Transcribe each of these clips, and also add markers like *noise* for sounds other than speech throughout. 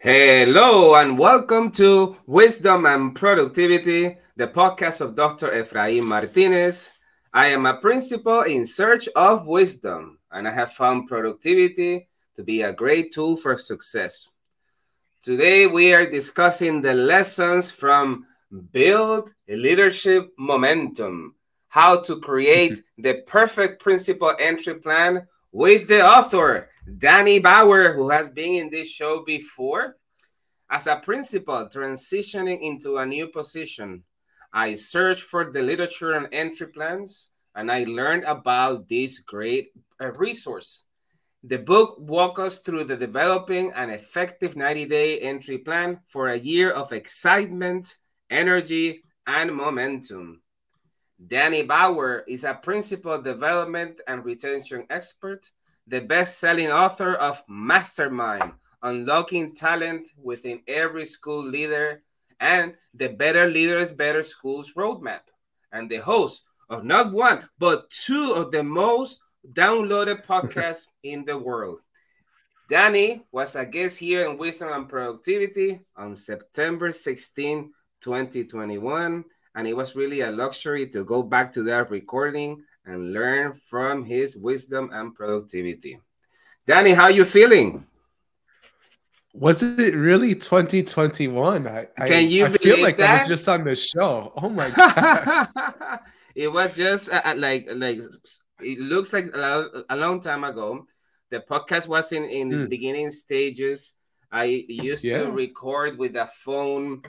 Hello and welcome to Wisdom and Productivity, the podcast of Dr. Efraim Martinez. I am a principal in search of wisdom, and I have found productivity to be a great tool for success. Today, we are discussing the lessons from Build Leadership Momentum How to Create *laughs* the Perfect Principal Entry Plan with the author, Danny Bauer, who has been in this show before. As a principal transitioning into a new position, I searched for the literature and entry plans, and I learned about this great uh, resource. The book walks us through the developing an effective 90 day entry plan for a year of excitement, energy, and momentum. Danny Bauer is a principal development and retention expert, the best selling author of Mastermind Unlocking Talent Within Every School Leader and the Better Leaders, Better Schools Roadmap, and the host of not one, but two of the most downloaded podcasts *laughs* in the world. Danny was a guest here in Wisdom and Productivity on September 16, 2021 and it was really a luxury to go back to that recording and learn from his wisdom and productivity. Danny, how you feeling? Was it really 2021? I, Can you I, I feel like that? I was just on the show. Oh my *laughs* gosh. *laughs* it was just uh, uh, like like it looks like a, long time ago. The podcast was in, in the hmm. beginning stages. I used yeah. to record with a phone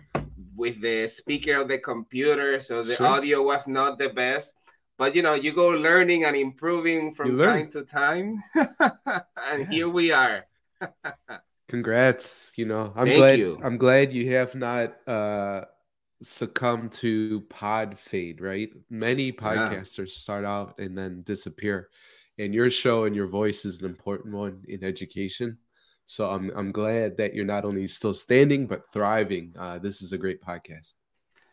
with the speaker of the computer, so the sure. audio was not the best. But you know, you go learning and improving from time to time, *laughs* and yeah. here we are. *laughs* Congrats! You know, I'm Thank glad. You. I'm glad you have not uh, succumbed to pod fade. Right? Many podcasters yeah. start out and then disappear, and your show and your voice is an important one in education. So I'm I'm glad that you're not only still standing but thriving. Uh, this is a great podcast.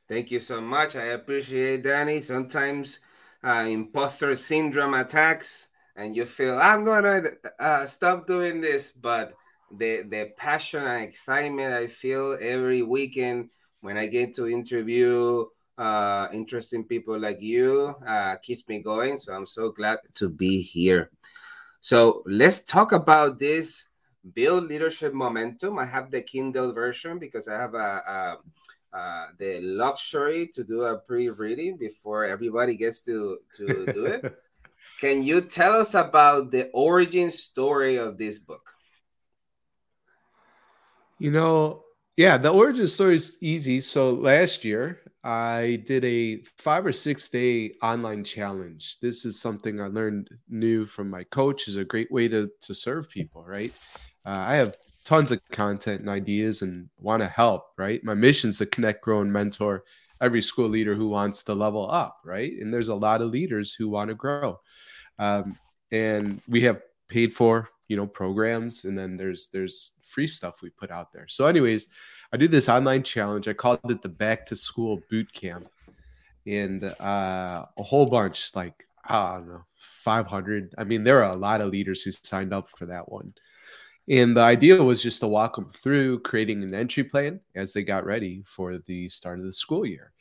Thank you so much. I appreciate Danny. Sometimes uh, imposter syndrome attacks, and you feel I'm gonna uh, stop doing this, but the the passion and excitement I feel every weekend when I get to interview uh, interesting people like you uh, keeps me going. So I'm so glad to be here. So let's talk about this build leadership momentum. I have the Kindle version because I have a, a, a the luxury to do a pre-reading before everybody gets to to do it. *laughs* Can you tell us about the origin story of this book? You know, yeah, the origin story is easy. So last year, I did a five or six day online challenge. This is something I learned new from my coach. is a great way to to serve people, right? Uh, I have tons of content and ideas and want to help, right? My mission is to connect, grow, and mentor every school leader who wants to level up, right? And there's a lot of leaders who want to grow. Um, and we have paid for, you know, programs, and then there's there's free stuff we put out there. So, anyways, I do this online challenge. I called it the Back to School Boot Camp, and uh, a whole bunch, like I don't know, 500. I mean, there are a lot of leaders who signed up for that one. And the idea was just to walk them through creating an entry plan as they got ready for the start of the school year.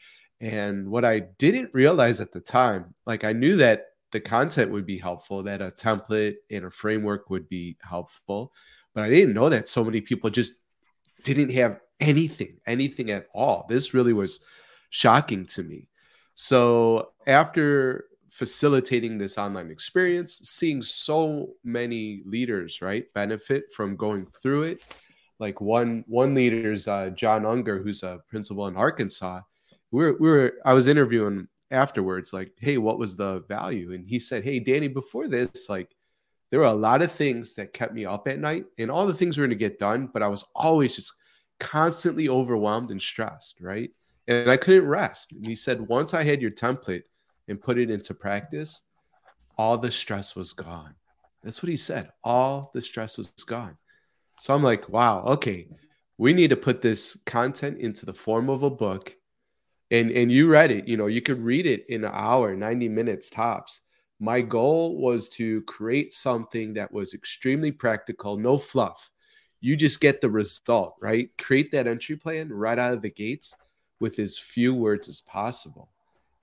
And what I didn't realize at the time, like I knew that the content would be helpful, that a template and a framework would be helpful, but I didn't know that so many people just didn't have anything, anything at all. This really was shocking to me. So after facilitating this online experience, seeing so many leaders, right, benefit from going through it. Like one one leader is uh, John Unger, who's a principal in Arkansas. We were, we were I was interviewing afterwards, like, hey, what was the value? And he said, hey, Danny, before this, like, there were a lot of things that kept me up at night, and all the things were going to get done, but I was always just constantly overwhelmed and stressed, right? And I couldn't rest. And he said, once I had your template and put it into practice, all the stress was gone. That's what he said. All the stress was gone. So I'm like, wow, okay, we need to put this content into the form of a book. And and you read it, you know, you could read it in an hour, 90 minutes tops. My goal was to create something that was extremely practical, no fluff. you just get the result, right? Create that entry plan right out of the gates with as few words as possible.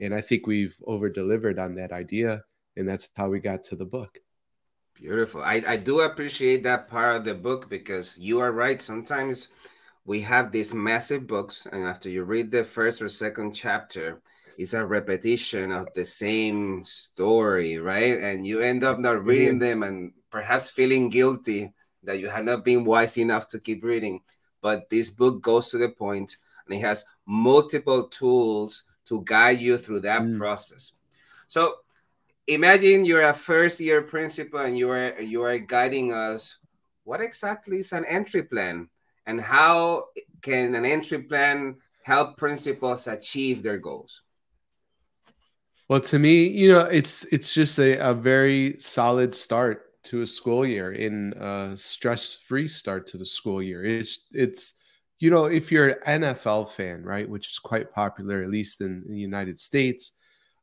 And I think we've over delivered on that idea. And that's how we got to the book. Beautiful. I, I do appreciate that part of the book because you are right. Sometimes we have these massive books, and after you read the first or second chapter, it's a repetition of the same story, right? And you end up not mm-hmm. reading them and perhaps feeling guilty that you have not been wise enough to keep reading. But this book goes to the point and it has multiple tools to guide you through that mm. process. So imagine you're a first year principal and you are you are guiding us. What exactly is an entry plan? And how can an entry plan help principals achieve their goals? Well, to me, you know, it's it's just a, a very solid start to a school year in a stress-free start to the school year. It's it's you know, if you're an NFL fan, right, which is quite popular, at least in, the United States,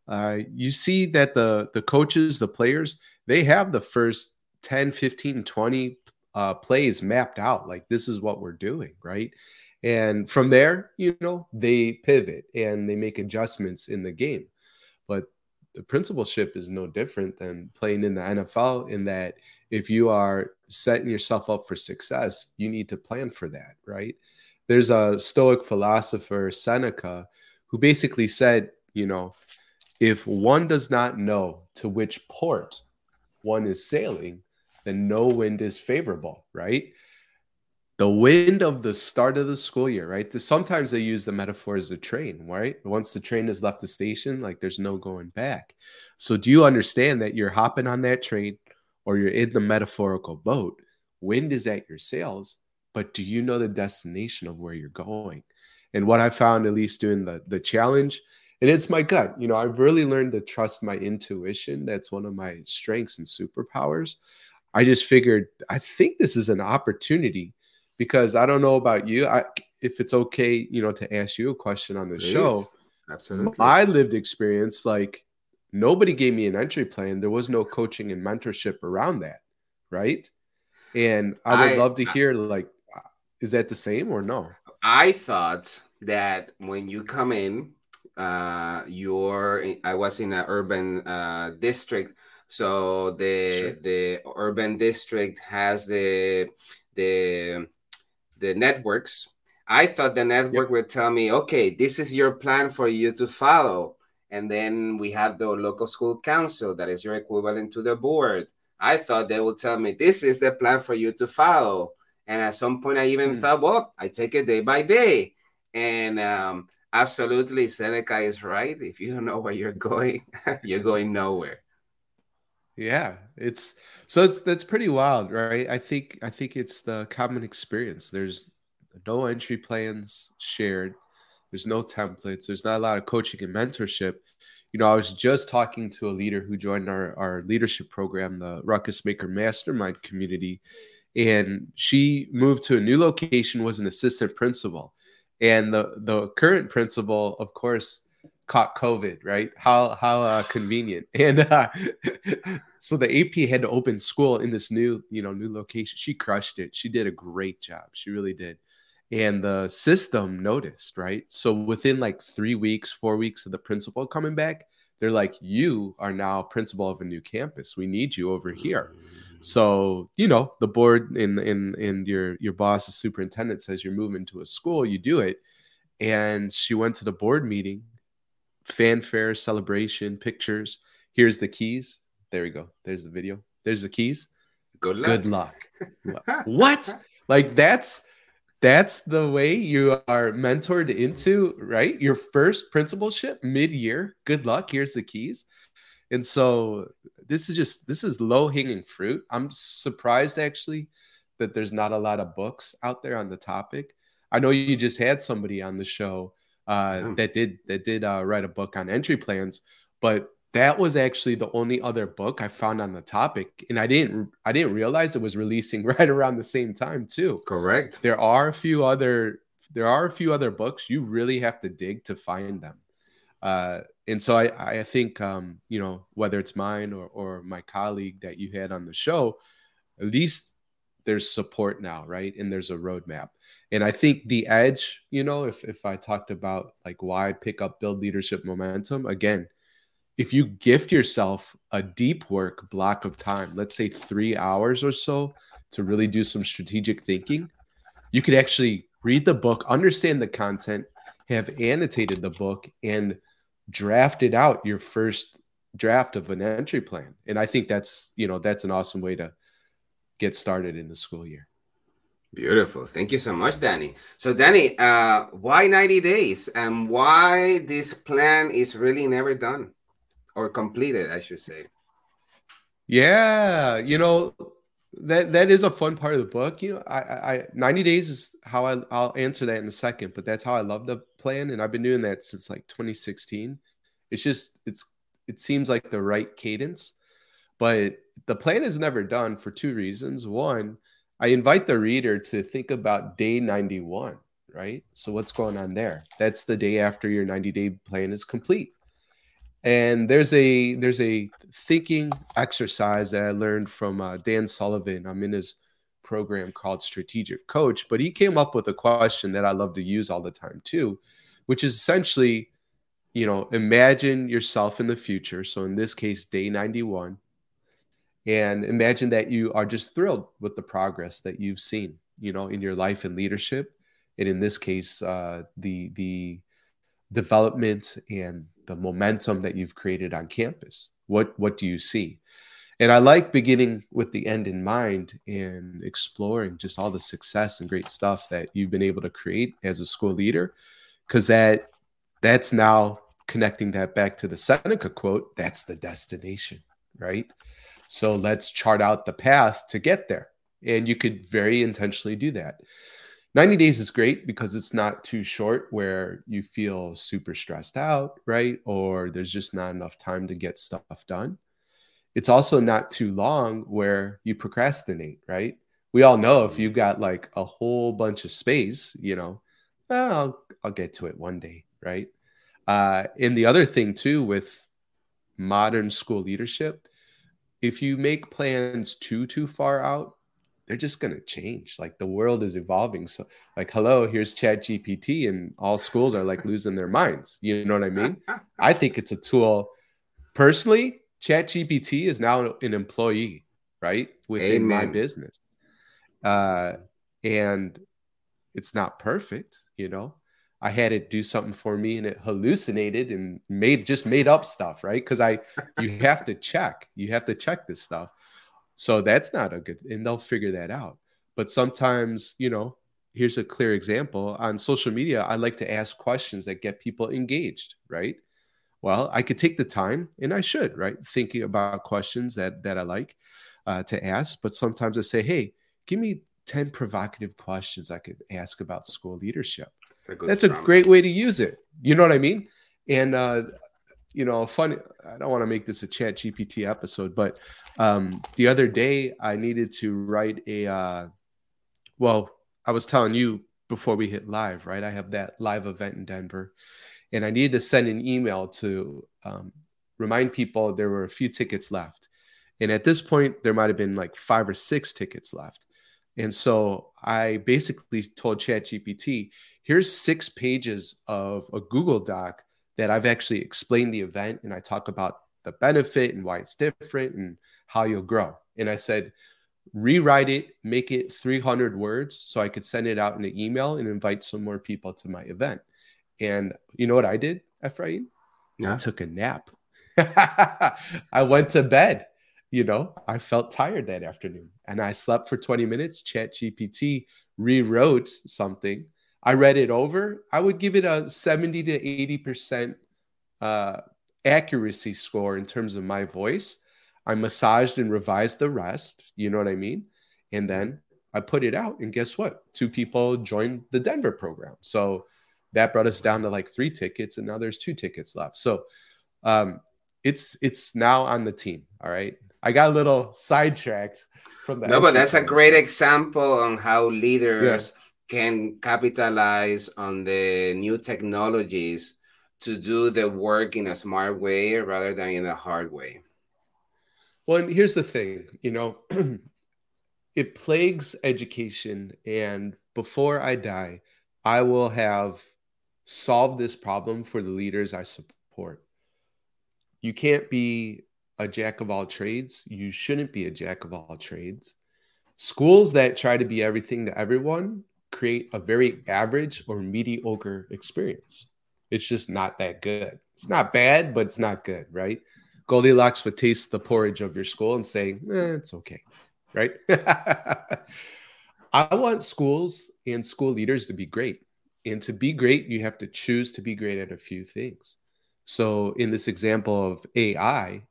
uh, you see that the the coaches, the players, they have the first 10, 15, 20 uh, plays mapped out. Like this is what we're doing, right? And from there, you know, they pivot and they make adjustments in the game. But the principalship is no different than playing in the NFL in that if you are setting yourself up for success, you need to plan for that, right? There's a Stoic philosopher, Seneca, who basically said, you know, if one does not know to which port one is sailing, then no wind is favorable, right? the wind of the start of the school year, right? Sometimes they use the metaphor as a train, right? Once the train has left the station, like there's no going back. So, do you understand that you're hopping on that train or you're in the metaphorical boat? Wind is at your sails, but do you know the destination of where you're going? And what I found, at least doing the, the challenge, and it's my gut. You know, I've really learned to trust my intuition. That's one of my strengths and superpowers. I just figured, I think this is an opportunity because I don't know about you. I, if it's okay, you know, to ask you a question on the show. Absolutely. My lived experience, like nobody gave me an entry plan. There was no coaching and mentorship around that, right? And I would I, love to hear, like, is that the same or no? I thought that when you come in, uh, you're. I was in an urban uh, district, so the sure. the urban district has the the the networks, I thought the network yep. would tell me, okay, this is your plan for you to follow. And then we have the local school council that is your equivalent to the board. I thought they would tell me, this is the plan for you to follow. And at some point, I even mm. thought, well, I take it day by day. And um, absolutely, Seneca is right. If you don't know where you're *laughs* going, you're going nowhere. Yeah, it's so it's that's pretty wild, right? I think I think it's the common experience. There's no entry plans shared. There's no templates. There's not a lot of coaching and mentorship. You know, I was just talking to a leader who joined our, our leadership program, the Ruckus Maker Mastermind community, and she moved to a new location, was an assistant principal. And the the current principal, of course, caught COVID, right? How how uh, convenient. *laughs* And uh, *laughs* so the AP had to open school in this new, you know, new location. She crushed it. She did a great job. She really did. And the system noticed, right? So within like three weeks, four weeks of the principal coming back, they're like, "You are now principal of a new campus. We need you over here." Mm. So you know, the board and in and your your boss, the superintendent, says you're moving to a school. You do it, and she went to the board meeting fanfare, celebration, pictures. Here's the keys. There we go. There's the video. There's the keys. Good luck. Good luck. what? *laughs* Like that's that's the way you are mentored into, right? Your first principalship mid-year. Good luck. Here's the keys. And so this is just this is low-hanging fruit. I'm surprised actually that there's not a lot of books out there on the topic. I know you just had somebody on the show uh, that did that did uh, write a book on entry plans, but that was actually the only other book I found on the topic, and I didn't I didn't realize it was releasing *laughs* right around the same time too. Correct. There are a few other there are a few other books you really have to dig to find them. Uh, and so I, I think um, you know whether it's mine or, or my colleague that you had on the show, at least there's support now, right? And there's a roadmap. And I think the edge, you know, if if I talked about like why pick up build leadership momentum, again, if you gift yourself a deep work block of time, let's say three hours or so to really do some strategic thinking, you could actually read the book, understand the content, have annotated the book, and drafted out your first draft of an entry plan. And I think that's, you know, that's an awesome way to get started in the school year. Beautiful. Thank you so much, Danny. So, Danny, uh, why 90 days and why this plan is really never done or completed, I should say? Yeah, you know, that that is a fun part of the book. You know, I, I 90 days is how I I'll answer that in a second, but that's how I love the plan, and I've been doing that since like 2016. It's just it's it seems like the right cadence, but the plan is never done for two reasons. One, I invite the reader to think about day 91, right? So what's going on there? That's the day after your 90 day plan is complete and there's a there's a thinking exercise that i learned from uh, dan sullivan. I'm in his program called strategic coach but he came up with a question that i love to use all the time too which is essentially you know imagine yourself in the future. So in this case day 91 and imagine that you are just thrilled with the progress that you've seen you know in your life and leadership and in this case uh, the the development and the momentum that you've created on campus. What what do you see? And i like beginning with the end in mind and exploring just all the success and great stuff that you've been able to create as a school leader because that that's now connecting that back to the seneca quote that's the destination right? So let's chart out the path to get there. And you could very intentionally do that 90 days is great because it's not too short where you feel super stressed out, right? Or there's just not enough time to get stuff done. It's also not too long where you procrastinate, right? We all know if you've got like a whole bunch of space, you know, well, I'll, I'll get to it one day, right? Uh, and the other thing too with modern school leadership, if you make plans too too far out, they're just going to change. Like the world is evolving. So, like, hello, here's Chat GPT, and all schools are like losing their minds. You know what I mean? I think it's a tool. Personally, Chat GPT is now an employee, right, within Amen. my business, uh, and it's not perfect. You know, I had it do something for me, and it hallucinated and made just made up stuff, right? Because I, you have to check. You have to check this stuff so that's not a good, and they'll figure that out. But sometimes, you know, here's a clear example on social media. I like to ask questions that get people engaged, right? Well, I could take the time, and I should, right? Thinking about questions that that I like uh, to ask. But sometimes I say, hey, give me 10 provocative questions I could ask about school leadership. That's a, That's a great way to use it. You know what I mean? And uh, you know, funny. I don't want to make this a Chat GPT episode, but um, the other day I needed to write a. Uh, well, I was telling you before we hit live, right? I have that live event in Denver, and I needed to send an email to um, remind people there were a few tickets left. And at this point, there might have been like five or six tickets left. And so I basically told ChatGPT, here's six pages of a Google Doc that I've actually explained the event and I talk about the benefit and why it's different and how you'll grow. And I said, rewrite it, make it 300 words so I could send it out in an email and invite some more people to my event. And you know what I did, Ephraim? Yeah. I took a nap. *laughs* I went to bed. You know, I felt tired that afternoon and I slept for 20 minutes. Chat GPT rewrote something I read it over, I would give it a 70 to 80% uh, accuracy score in terms of my voice. I massaged and revised the rest. You know what I mean? And then I put it out, and guess what? Two people joined the Denver program. So that brought us down to like three tickets, and now there's two tickets left. So um, it's it's now on the team. All right. I got a little sidetracked from that. No, but that's a great example on how leaders yeah can capitalize on the new technologies to do the work in a smart way rather than in a hard way. Well, and here's the thing, you know, *clears throat* it plagues education. And before I die, I will have solved this problem for the leaders I support. You can't be a jack of all trades. You shouldn't be a jack of all trades. Schools that try to be everything to everyone create a very average or mediocre experience. It's just not that good. It's not bad, but it's not good, right? Goldilocks would taste the porridge of your school and say, eh, it's okay, right? *laughs* I want schools and school leaders to be great. And to be great, you have to choose to be great at a few things. So, in this example of AI,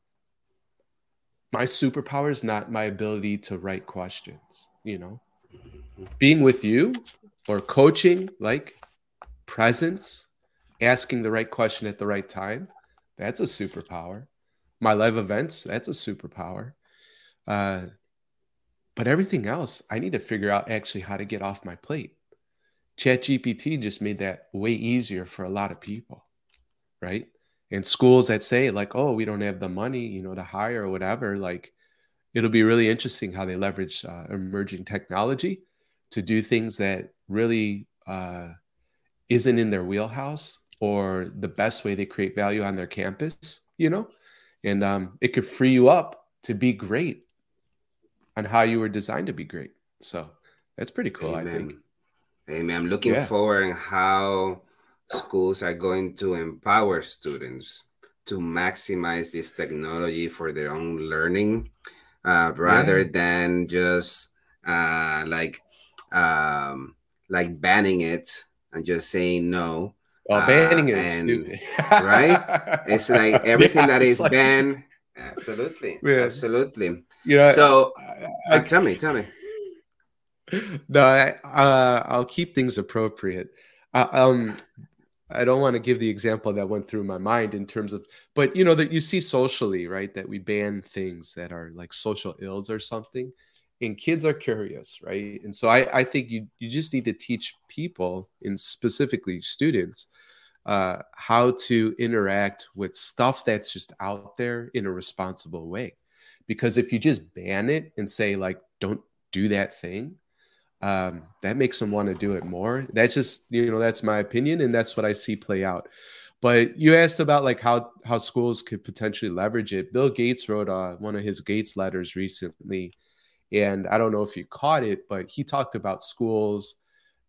my superpower is not my ability to write questions, you know, being with you or coaching, like presence, asking the right question at the right time, that's a superpower. My live events, that's a superpower. Uh, but everything else, I need to figure out actually how to get off my plate. Chat GPT just made that way easier for a lot of people, right? And schools that say like, oh, we don't have the money, you know, to hire or whatever, like it'll be really interesting how they leverage uh, emerging technology to do things that really uh, isn't in their wheelhouse or the best way they create value on their campus, you know, and um, it could free you up to be great on how you were designed to be great. So that's pretty cool, Amen. I think. Amen. I'm looking yeah. forward how schools are going to empower students to maximize this technology for their own learning uh, rather yeah. than just uh, like um, like banning it and just saying no. Well, banning uh, is stupid, *laughs* right? It's like *laughs* everything yeah, that is like... banned. Absolutely, yeah. absolutely. You know, so I, I, tell me, tell me. *laughs* No, I, uh, I'll keep things appropriate. Uh, um, I don't want to give the example that went through my mind in terms of, but you know that you see socially, right? That we ban things that are like social ills or something, and kids are curious, right? And so I, I think you you just need to teach people, and specifically students, uh, how to interact with stuff that's just out there in a responsible way. Because if you just ban it and say like, don't do that thing, um, that makes them want to do it more. That's just you know that's my opinion, and that's what I see play out. But you asked about like how how schools could potentially leverage it. Bill Gates wrote uh, one of his Gates letters recently, and I don't know if you caught it, but he talked about schools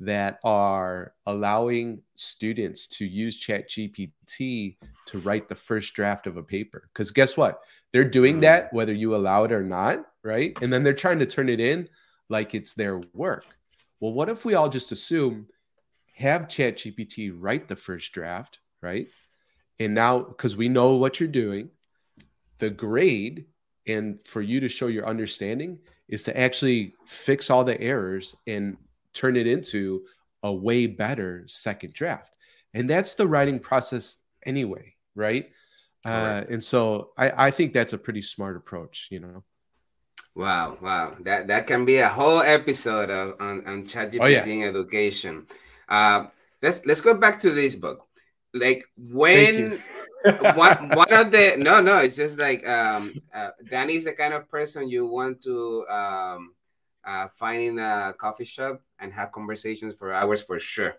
that are allowing students to use chat gpt to write the first draft of a paper because guess what they're doing mm. that whether you allow it or not right and then they're trying to turn it in like it's their work. Well, what if we all just assume have ChatGPT write the first draft, right? And now, because we know what you're doing, the grade and for you to show your understanding is to actually fix all the errors and turn it into a way better second draft. And that's the writing process anyway, right? Uh, and so I, I think that's a pretty smart approach, you know. Wow, wow. That that can be a whole episode of on, on ChatGPT oh, yeah. education. Uh, let's let's go back to this book. Like when one one of the no no it's just like um uh, Danny's the kind of person you want to um uh, find in a coffee shop and have conversations for hours for sure.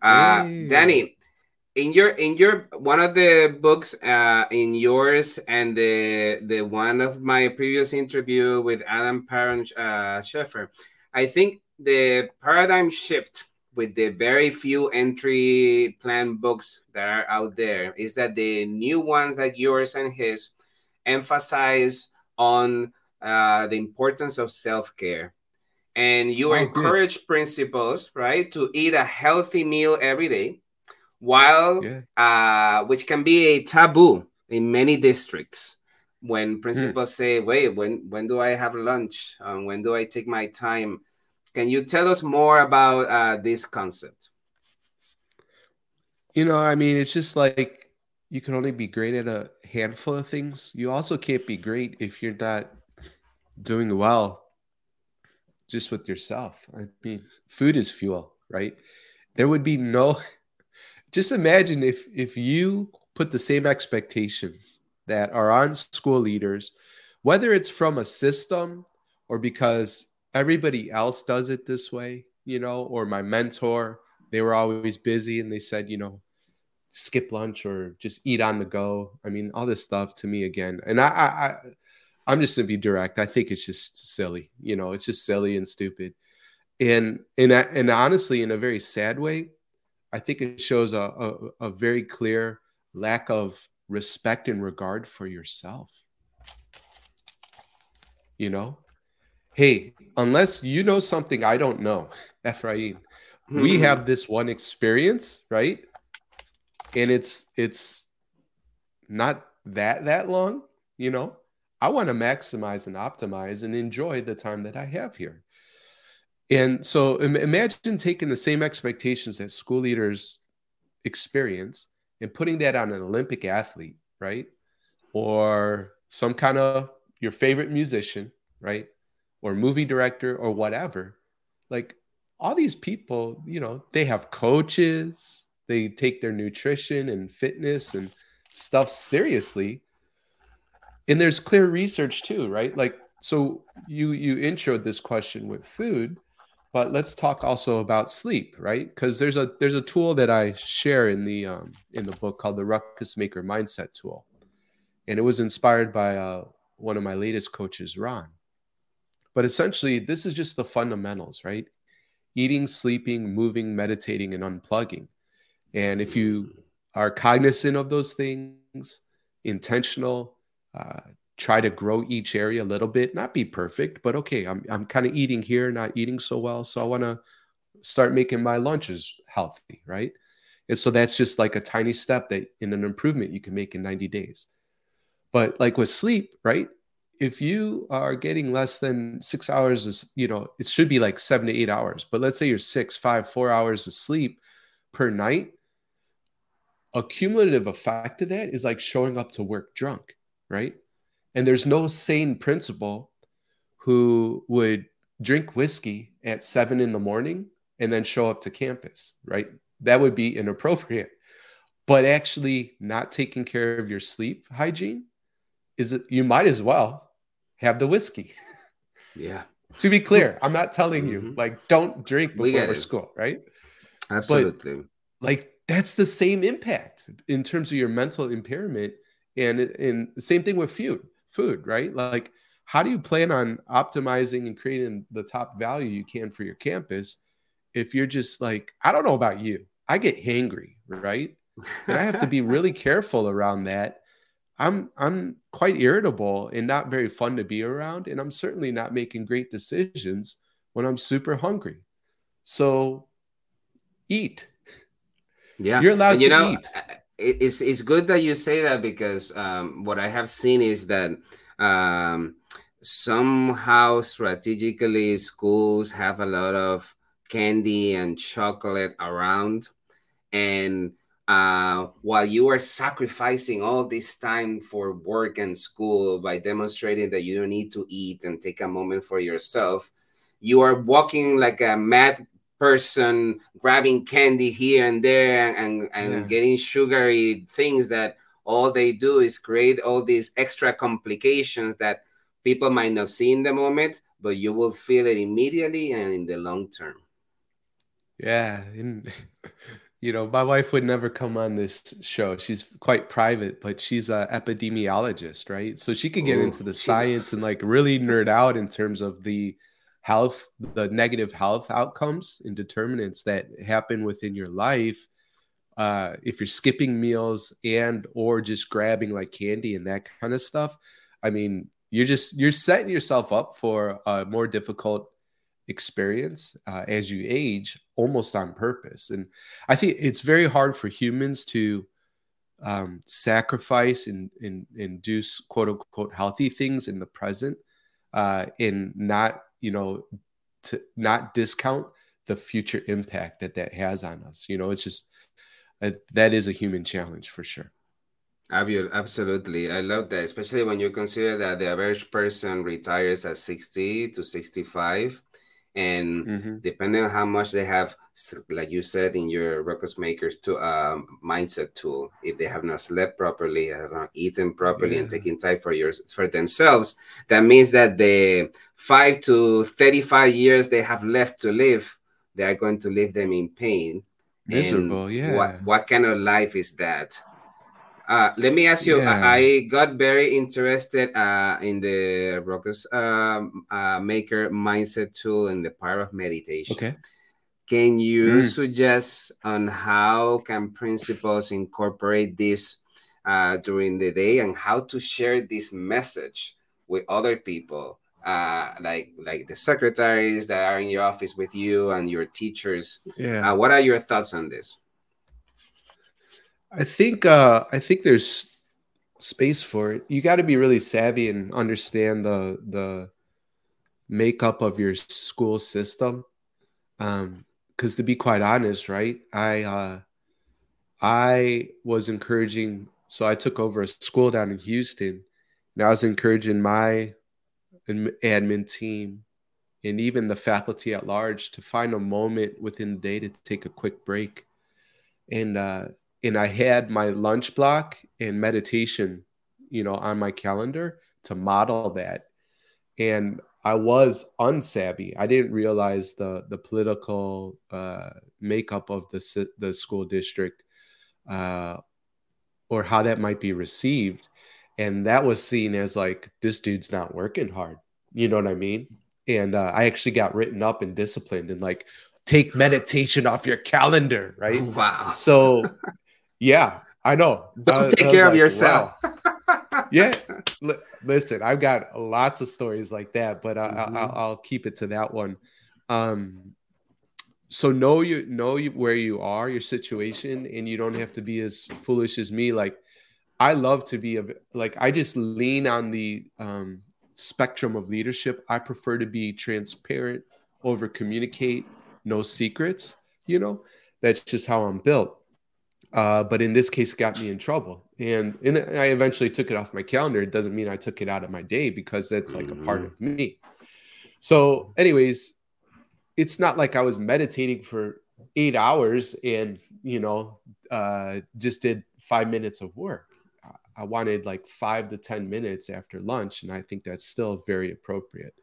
Uh, Danny, in your in your one of the books uh, in yours and the the one of my previous interview with Adam Parent uh, Sheffer, I think the paradigm shift with the very few entry plan books that are out there is that the new ones like yours and his emphasize on uh, the importance of self-care and you oh, encourage good. principals right to eat a healthy meal every day while yeah. uh, which can be a taboo in many districts when hmm. principals mm. say wait when when do i have lunch um, when do i take my time can you tell us more about uh, this concept? You know i mean it's just like you can only be great at a handful of things. You also can't be great if you're not doing well just with yourself. I mean food is fuel right? There would be no *laughs* just imagine if if you put the same expectations that are on school leaders, whether it's from a system or because everybody else does it this way, you know, or my mentor, they were always busy and they said, you know, skip lunch or just eat on the go. I mean, all this stuff to me again. And I, I, I am just gonna be direct. I think it's just silly. You know, it's just silly and stupid. And and and honestly, in a very sad way, I think it shows a, a, a very clear lack of respect and regard for yourself. You know, hey, unless you know something I don't know, *laughs* Ephraim, mm-hmm. we have this one experience, right? And it's it's not that that long, you know. I want to maximize and optimize and enjoy the time that I have here. And so imagine taking the same expectations that school leaders experience and putting that on an Olympic athlete, right? Or some kind of your favorite musician, right? Or movie director or whatever. Like all these people, you know, they have coaches, they take their nutrition and fitness and stuff seriously. And there's clear research too, right? Like so you you introed this question with food, but let's talk also about sleep, right? Because there's a there's a tool that I share in the um, in the book called the Ruckus Maker Mindset Tool, and it was inspired by uh, one of my latest coaches, Ron. But essentially, this is just the fundamentals, right? Eating, sleeping, moving, meditating, and unplugging. And if you are cognizant of those things, intentional, uh, try to grow each area a little bit, not be perfect, but okay, I'm, I'm kind of eating here, not eating so well. So I want to start making my lunches healthy, right? And so that's just like a tiny step that in an improvement you can make in 90 days. But like with sleep, right? If you are getting less than six hours, is you know, it should be like seven to eight hours. But let's say you're six, five, four hours of sleep per night. A cumulative effect of that is like showing up to work drunk, right? And there's no sane principal who would drink whiskey at seven in the morning and then show up to campus, right? That would be inappropriate. But actually, not taking care of your sleep hygiene is it you might as well have the whiskey. *laughs* Yeah. to be clear, I'm not telling you mm-hmm. like don't drink before school, right? Absolutely. But, like that's the same impact in terms of your mental impairment and and the same thing with food food, right? Like, how do you plan on optimizing and creating the top value you can for your campus if you're just like, I don't know about you, I get hangry, right? And I have to be *laughs* really careful around that. I'm I'm quite irritable and not very fun to be around, and I'm certainly not making great decisions when I'm super hungry. So eat. Yeah, you're allowed you to know, eat it's it's good that you say that because um, what I have seen is that um, somehow strategically schools have a lot of candy and chocolate around, and uh, while you are sacrificing all this time for work and school by demonstrating that you don't need to eat and take a moment for yourself, you are walking like a mad person grabbing candy here and there and and yeah. getting sugary things that all they do is create all these extra complications that people might not see in the moment but you will feel it immediately and in the long term yeah *laughs* you know my wife would never come on this show. She's quite private but she's a epidemiologist right? So she could get Ooh, into the science and like really nerd out in terms of the health, the negative health outcomes and determinants that happen within your life. Uh, if you're skipping meals and or just grabbing like candy and that kind of stuff, I mean, you're just you're setting yourself up for a more difficult experience uh, as you age, almost on purpose. And I think it's very hard for humans to um, sacrifice and, and, do quote unquote healthy things in the present uh, and not you know, to not discount the future impact that that has on us. You know, it's just uh, that is a human challenge for sure. Absolutely. I love that, especially when you consider that the average person retires at 60 to 65 and mm-hmm. depending on how much they have like you said in your ruckus makers to um, mindset tool if they have not slept properly have not eaten properly yeah. and taking time for yours for themselves that means that the five to 35 years they have left to live they are going to leave them in pain miserable and yeah what what kind of life is that uh, let me ask you. Yeah. I got very interested uh, in the um, uh, Maker mindset tool and the power of meditation. Okay. Can you mm. suggest on how can principals incorporate this uh, during the day and how to share this message with other people, uh, like like the secretaries that are in your office with you and your teachers? Yeah. Uh, what are your thoughts on this? I think uh, I think there's space for it. You got to be really savvy and understand the the makeup of your school system. Um, because to be quite honest, right, I uh, I was encouraging. So I took over a school down in Houston, and I was encouraging my admin team and even the faculty at large to find a moment within the day to take a quick break. And uh, and I had my lunch block and meditation, you know, on my calendar to model that. And I was unsavvy. I didn't realize the the political uh, makeup of the the school district, uh, or how that might be received, and that was seen as like this dude's not working hard. You know what I mean? And uh, I actually got written up and disciplined and like take meditation off your calendar, right? *laughs* Wow. So yeah, I know. Don't take care of like, yourself. Wow. yeah. L- listen, I've got lots of stories like that, but I, mm-hmm. I'll, I'll keep it to that one. Um, so know you know you, where you are, your situation, and you don't have to be as foolish as me. Like I love to be a like I just lean on the um, spectrum of leadership. I prefer to be transparent, over communicate, no secrets. You know, that's just how I'm built. Uh, but in this case, got me in trouble. And, and I eventually took it off my calendar. It doesn't mean I took it out of my day because that's like mm-hmm. a part of me. So, anyways, it's not like I was meditating for eight hours and, you know, uh, just did five minutes of work. I wanted like five to 10 minutes after lunch. And I think that's still very appropriate.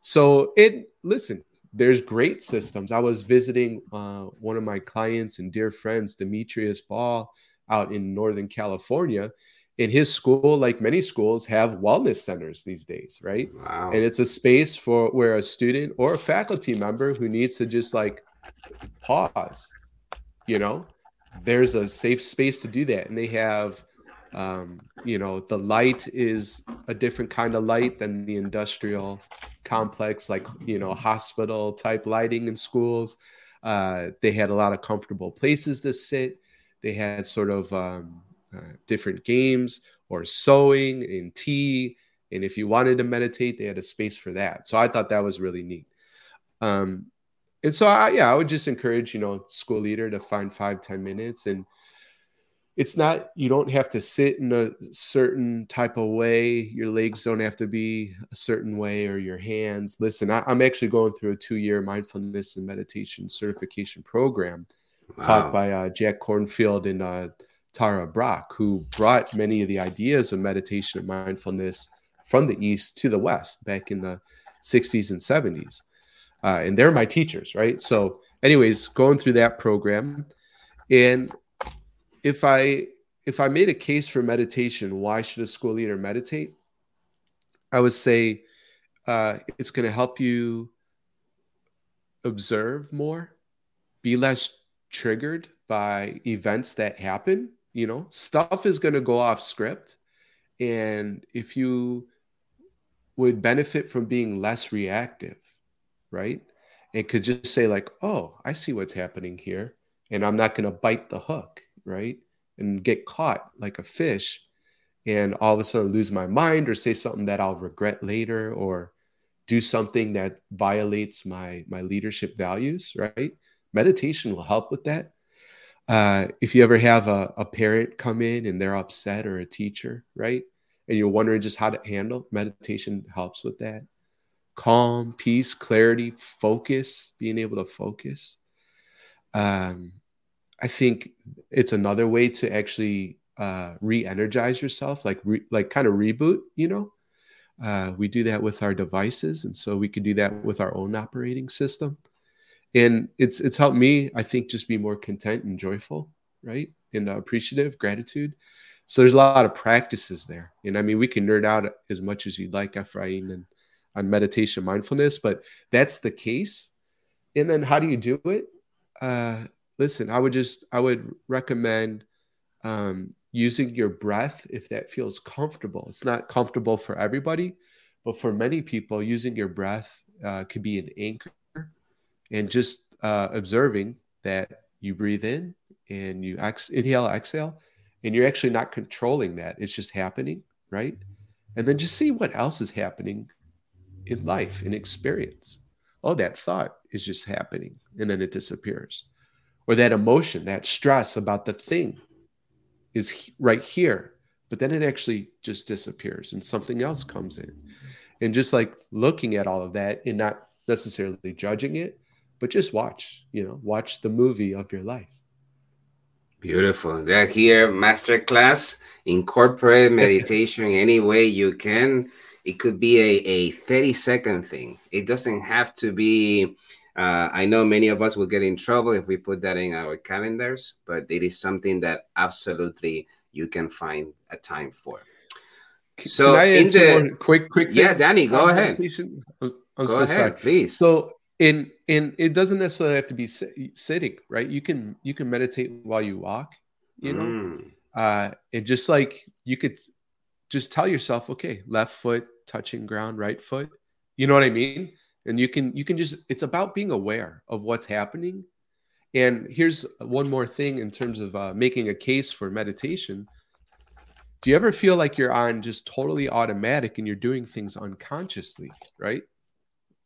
So, it, listen, there's great systems. I was visiting uh, one of my clients and dear friends, Demetrius Ball, out in Northern California. In his school, like many schools, have wellness centers these days, right? Wow. And it's a space for where a student or a faculty member who needs to just like pause, you know, there's a safe space to do that. And they have um, you know, the light is a different kind of light than the industrial complex, like, you know, hospital type lighting in schools. Uh, they had a lot of comfortable places to sit. They had sort of um, uh, different games or sewing and tea. And if you wanted to meditate, they had a space for that. So I thought that was really neat. Um, and so I, yeah, I would just encourage, you know, school leader to find five ten minutes and it's not you don't have to sit in a certain type of way. Your legs don't have to be a certain way or your hands. Listen I, am actually going through a two-year mindfulness and meditation certification program wow. taught by uh, jack kornfield and uh, tara brach who brought many of the ideas of meditation and mindfulness from the east to the west back in the 60s and 70s uh, and they're my teachers right? So anyways going through that program. And if I if I made a case for meditation, why should a school leader meditate? I would say uh, it's going to help you observe more, be less triggered by events that happen. You know, stuff is going to go off script. And if you would benefit from being less reactive, right? And could just say, like, oh, I see what's happening here. And I'm not going to bite the hook right? And get caught like a fish and all of a sudden lose my mind or say something that I'll regret later or do something that violates my my leadership values, right? Meditation will help with that. Uh, if you ever have a, a parent come in and they're upset or a teacher, right? And you're wondering just how to handle meditation helps with that. calm, peace, clarity, focus, being able to focus. Um, I think it's another way to actually uh, re-energize yourself, like re- like kind of reboot. You know, uh, we do that with our devices, and so we could do that with our own operating system. And it's it's helped me, I think, just be more content and joyful, right, and uh, appreciative, gratitude. So there's a lot of practices there, and I mean, we can nerd out as much as you'd like, Ephraim, and on meditation mindfulness, but that's the case. And then how do you do it? Uh, listen, I would just I would recommend um, using your breath if that feels comfortable. It's not comfortable for everybody, but for many people, using your breath uh, could be an anchor, and just uh, observing that you breathe in and you ex- inhale, exhale, and you're actually not controlling that. It's just happening, right? And then just see what else is happening in life, in experience. Oh, that thought is just happening and then it disappears. Or that emotion, that stress about the thing is right here, but then it actually just disappears and something else comes in. And just like looking at all of that and not necessarily judging it, but just watch, you know, watch the movie of your life. Beautiful. That here, masterclass, incorporate *laughs* meditation any way you can it could be a, a 30 second thing. It doesn't have to be. Uh, I know many of us will get in trouble if we put that in our calendars, but it is something that absolutely you can find a time for. So, in the quick, quick, yeah, Danny, go ahead. I'm, I'm go so ahead, sorry. please. So, in in it doesn't necessarily have to be sitting, right? You can you can meditate while you walk, you know, mm. uh, and just like you could just tell yourself, okay, left foot touching ground, right foot. You know what I mean? And you can you can just it's about being aware of what's happening. And here's one more thing in terms of uh, making a case for meditation. Do you ever feel like you're on just totally automatic and you're doing things unconsciously, right?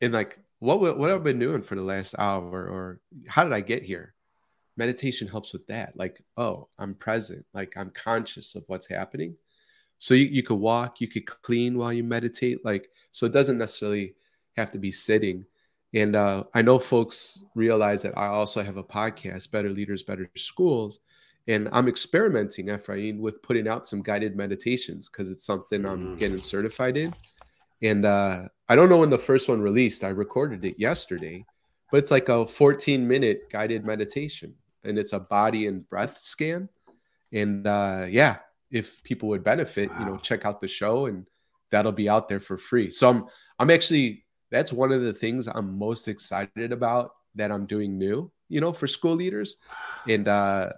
And like, what what have I been doing for the last hour, or how did I get here? Meditation helps with that. Like, oh, I'm present. Like, I'm conscious of what's happening so you, you could walk, you could clean while you meditate. Like, so it doesn't necessarily have to be sitting. And uh, I know folks realize that I also have a podcast, Better Leaders, Better Schools. And I'm experimenting, Ephraim, with putting out some guided meditations because it's something I'm mm. getting certified in. And uh, I don't know when the first one released. I recorded it yesterday, but it's like a 14 minute guided meditation and it's a body and breath scan. And uh, yeah, if people would benefit, wow. you know, check out the show and that'll be out there for free. So I'm I'm actually that's one of the things I'm most excited about that I'm doing new, you know, for school leaders. And uh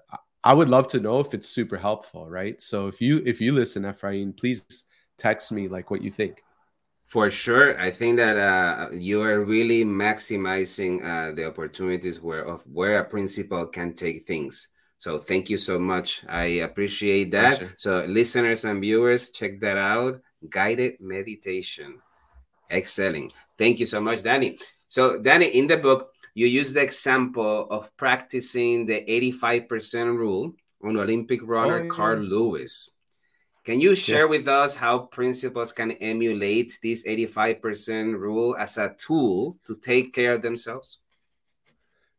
I would love to know if it's super helpful, right? So if you if you listen, Ephraim, please text me like what you think. For sure, I think that uh, you are really maximizing uh, the opportunities where of where a principal can take things. So thank you so much. I appreciate that. Pleasure. So listeners and viewers, check that out. Guided meditation. Excellent. Thank you so much, Danny. So Danny, in the book, you use the example of practicing the 85% rule on Olympic runner oh, yeah. Carl Lewis. Can you share yeah. with us how principals can emulate this 85% rule as a tool to take care of themselves?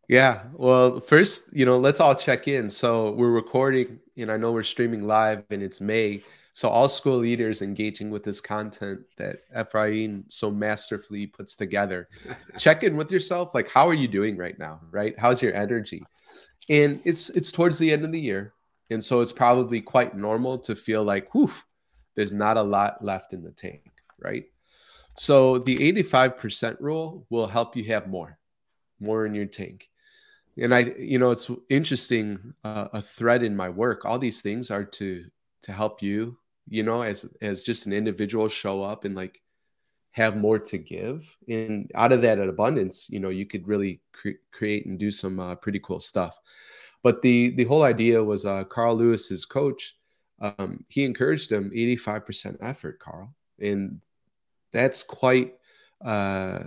Yeah. Well, first, you know, let's all check in. So we're recording, and I know we're streaming live, and it's May. So all school leaders engaging with this content that Ephraim so masterfully puts together. *laughs* check in with yourself. Like, how are you doing right now? Right? How's your energy? And it's it's towards the end of the year, and so it's probably quite normal to feel like, whew, there's not a lot left in the tank, right? So the 85% rule will help you have more, more in your tank and i you know it's interesting uh, a thread in my work all these things are to to help you you know as as just an individual show up and like have more to give. And out of that abundance you know you could really cre- create and do some uh, pretty cool stuff. But the the whole idea was uh, carl lewis's coach um, he encouraged him 85% effort carl. And that's quite uh,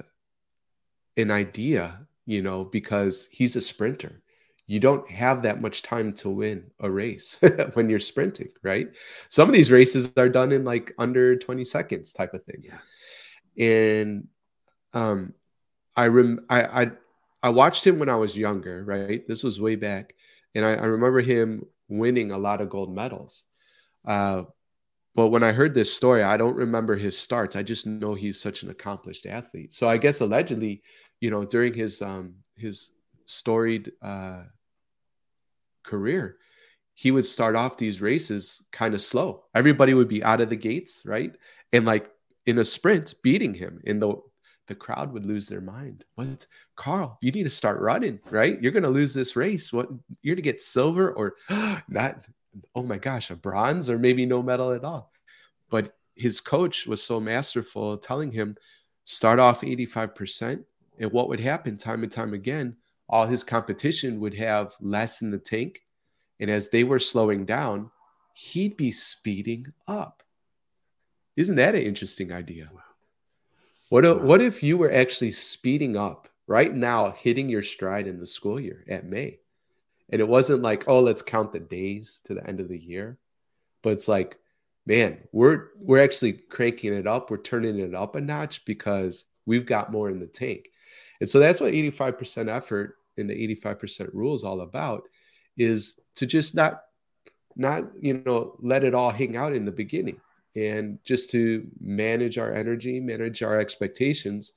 an idea you know, because he's a sprinter. You don't have that much time to win a race *laughs* when you're sprinting, right? Some of these races are done in like under 20 seconds type of thing. Yeah. And um, I rem I, I I watched him when I was younger, right? This was way back, and I, I remember him winning a lot of gold medals. Uh, but when I heard this story, I don't remember his starts. I just know he's such an accomplished athlete. So I guess allegedly, you know, during his um, his storied uh, career, he would start off these races kind of slow. Everybody would be out of the gates, right? And like in a sprint, beating him. And the the crowd would lose their mind. What, Carl? You need to start running, right? You're going to lose this race. What? You're going to get silver or *gasps* not? Oh my gosh, a bronze or maybe no medal at all. But his coach was so masterful, telling him start off 85%. And what would happen time and time again? All his competition would have less in the tank. And as they were slowing down, he'd be speeding up. Isn't that an interesting idea? What if, what if you were actually speeding up right now, hitting your stride in the school year at May? And it wasn't like, oh, let's count the days to the end of the year. But it's like, man, we're we're actually cranking it up. We're turning it up a notch because we've got more in the tank. And so that's what 85% effort in the 85% rule is all about is to just not not you know let it all hang out in the beginning and just to manage our energy manage our expectations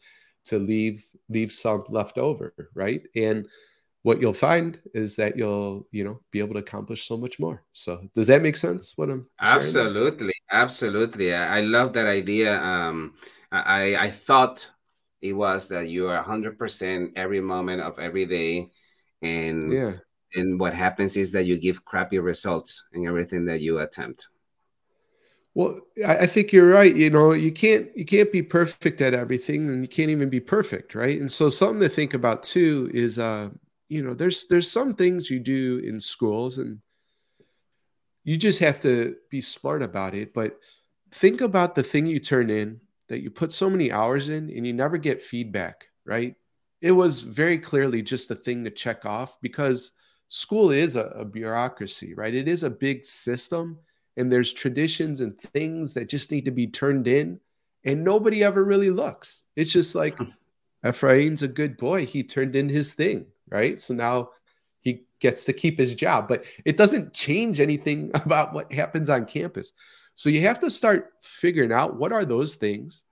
to leave leave some left over right? And what you'll find is that you'll you know be able to accomplish so much more. So does that make sense what i'm absolutely. Absolutely. I, I love that idea. Um i i thought it was that you are 100% every moment of every day and yeah and what happens is that you give crappy results in everything that you attempt well, I think you're right. You know, you can't you can't be perfect at everything, and you can't even be perfect, right? And so something to think about too is, uh, you know, there's there's some things you do in schools, and you just have to be smart about it. But think about the thing you turn in that you put so many hours in, and you never get feedback, right? It was very clearly just a thing to check off because school is a, a bureaucracy, right? It is a big system and there's traditions and things that just need to be turned in and nobody ever really looks it's just like hmm. ephraim's a good boy he turned in his thing right so now he gets to keep his job but it doesn't change anything *laughs* about what happens on campus so you have to start figuring out what are those things.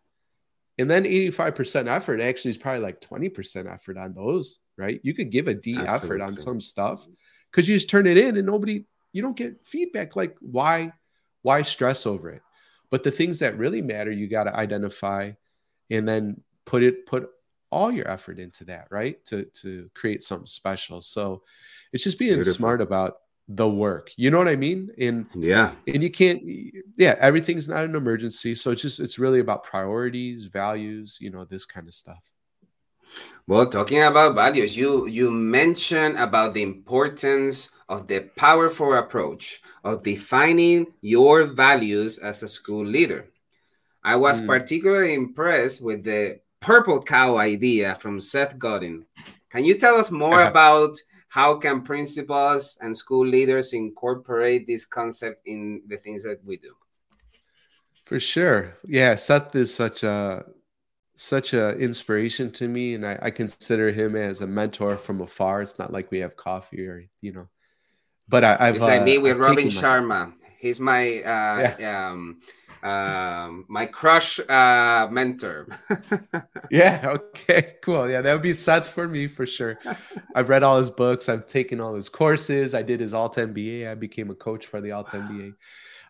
And then 85% effort actually is probably like 20% effort on those right? You could give a d Absolutely. effort on some stuff because you just turn it in and nobody you don't get feedback like why why stress over it? But the things that really matter you got to identify and then put it put all your effort into that right? To to create something special. So it's just being Beautiful. smart about the work you know what i mean and yeah and you can't yeah everything's not an emergency so it's just it's really about priorities values you know this kind of stuff well talking about values you you mentioned about the importance of the powerful approach of defining your values as a school leader. I was mm. particularly impressed with the purple cow idea from Seth Godin. Can you tell us more about how can principals and school leaders incorporate this concept in the things that we do? For sure. Yeah, Seth is such a such a inspiration to me and I, I consider him as a mentor from afar. It's not like we have coffee or you know but I, have it's like uh, me with I've Robin Sharma. My... He's my uh, yeah. um, um, my crush uh, mentor. *laughs* yeah. Okay. Cool. Yeah, that would be Seth for me for sure. *laughs* I've read all his books. I've taken all his courses. I did his Alt MBA. I became a coach for the Alt MBA.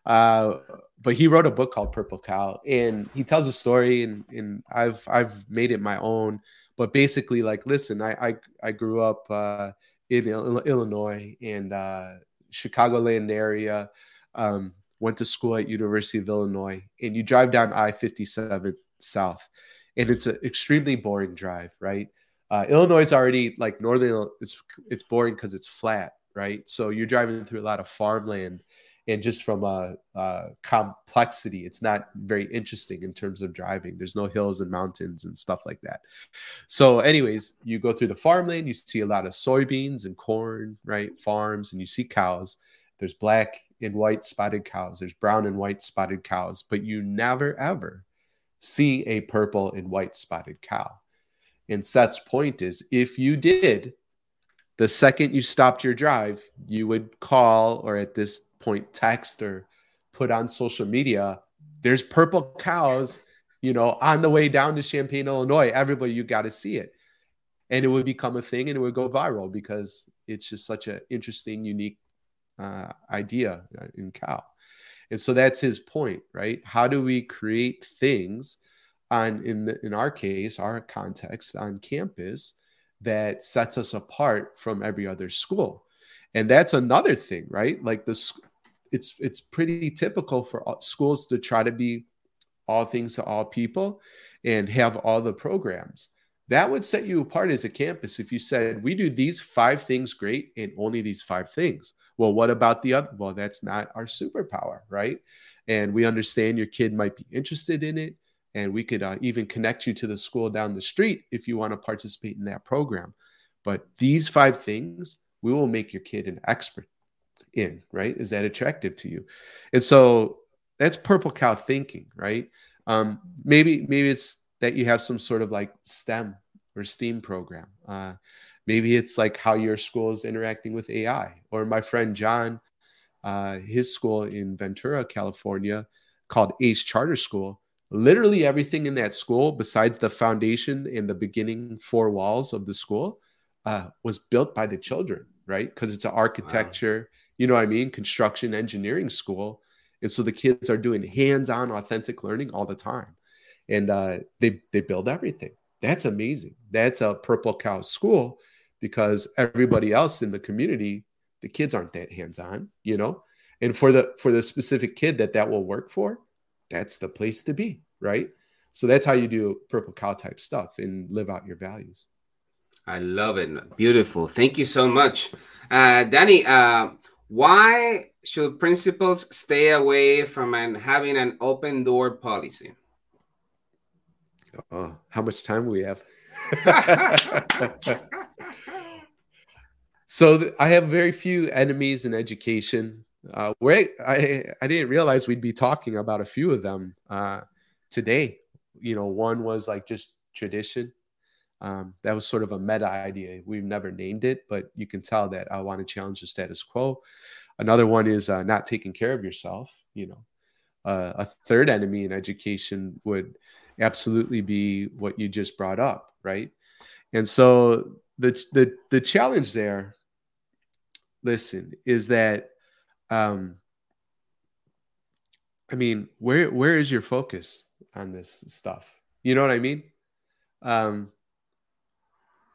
Uh, but he wrote a book called Purple Cow, and he tells a story, and, and I've I've made it my own. But basically, like, listen, I I, I grew up. Uh, in Illinois and uh, Chicagoland area. Um, went to school at University of Illinois, and you drive down I-57 south, and it's an extremely boring drive, right? Uh, Illinois is already like northern. It's it's boring because it's flat, right? So you're driving through a lot of farmland, and just from a, a, complexity it's not very interesting in terms of driving there's no hills and mountains and stuff like that so anyways you go through the farmland you see a lot of soybeans and corn right farms and you see cows there's black and white spotted cows there's brown and white spotted cows but you never ever see a purple and white spotted cow And Seth's point is if you did, the second you stopped your drive, you would call or at this point text or put on social media, there's purple cows, you know, on the way down to Champaign, Illinois. Everybody, you got to see it. And it would become a thing and it would go viral because it's just such an interesting, unique uh, idea uh, in cow. And so that's his point, right? How do we create things on in the, in our case, our context on campus that sets us apart from every other school? And that's another thing, right? Like this it's it's pretty typical for schools to try to be all things to all people and have all the programs. That would set you apart as a campus if you said, we do these five things great and only these five things. Well, what about the other? Well, that's not our superpower, right? And we understand your kid might be interested in it. And we could uh, even connect you to the school down the street if you want to participate in that program. But these five things, we will make your kid an expert in, right? Is that attractive to you? And so that's purple cow thinking, right? Um, maybe maybe it's that you have some sort of like STEM or STEAM program. Uh, maybe it's like how your school is interacting with AI. Or my friend John, uh, his school in Ventura, California, called ACE Charter School. Literally everything in that school, besides the foundation and the beginning four walls of the school, uh, was built by the children, right? Because it's an architecture, wow. you know what I mean, construction engineering school, and so the kids are doing hands-on, authentic learning all the time, and uh, they they build everything. That's amazing. That's a purple cow school because everybody else in the community, the kids aren't that hands-on, you know. And for the for the specific kid that that will work for, that's the place to be, right? So that's how you do purple cow type stuff and live out your values. I love it. Beautiful. Thank you so much. Uh, Danny, uh, why should principals stay away from an, having an open door policy? Oh, how much time we have? *laughs* so th- I have very few enemies in education. Uh, where I, I didn't realize we'd be talking about a few of them uh, today. You know, one was like just tradition. Um, that was sort of a meta idea. We've never named it, but you can tell that I want to challenge the status quo. Another one is uh, not taking care of yourself. You know, uh, a third enemy in education would absolutely be what you just brought up, right? And so the the the challenge there, listen, is that, um, I mean, where where is your focus on this stuff? You know what I mean? Um,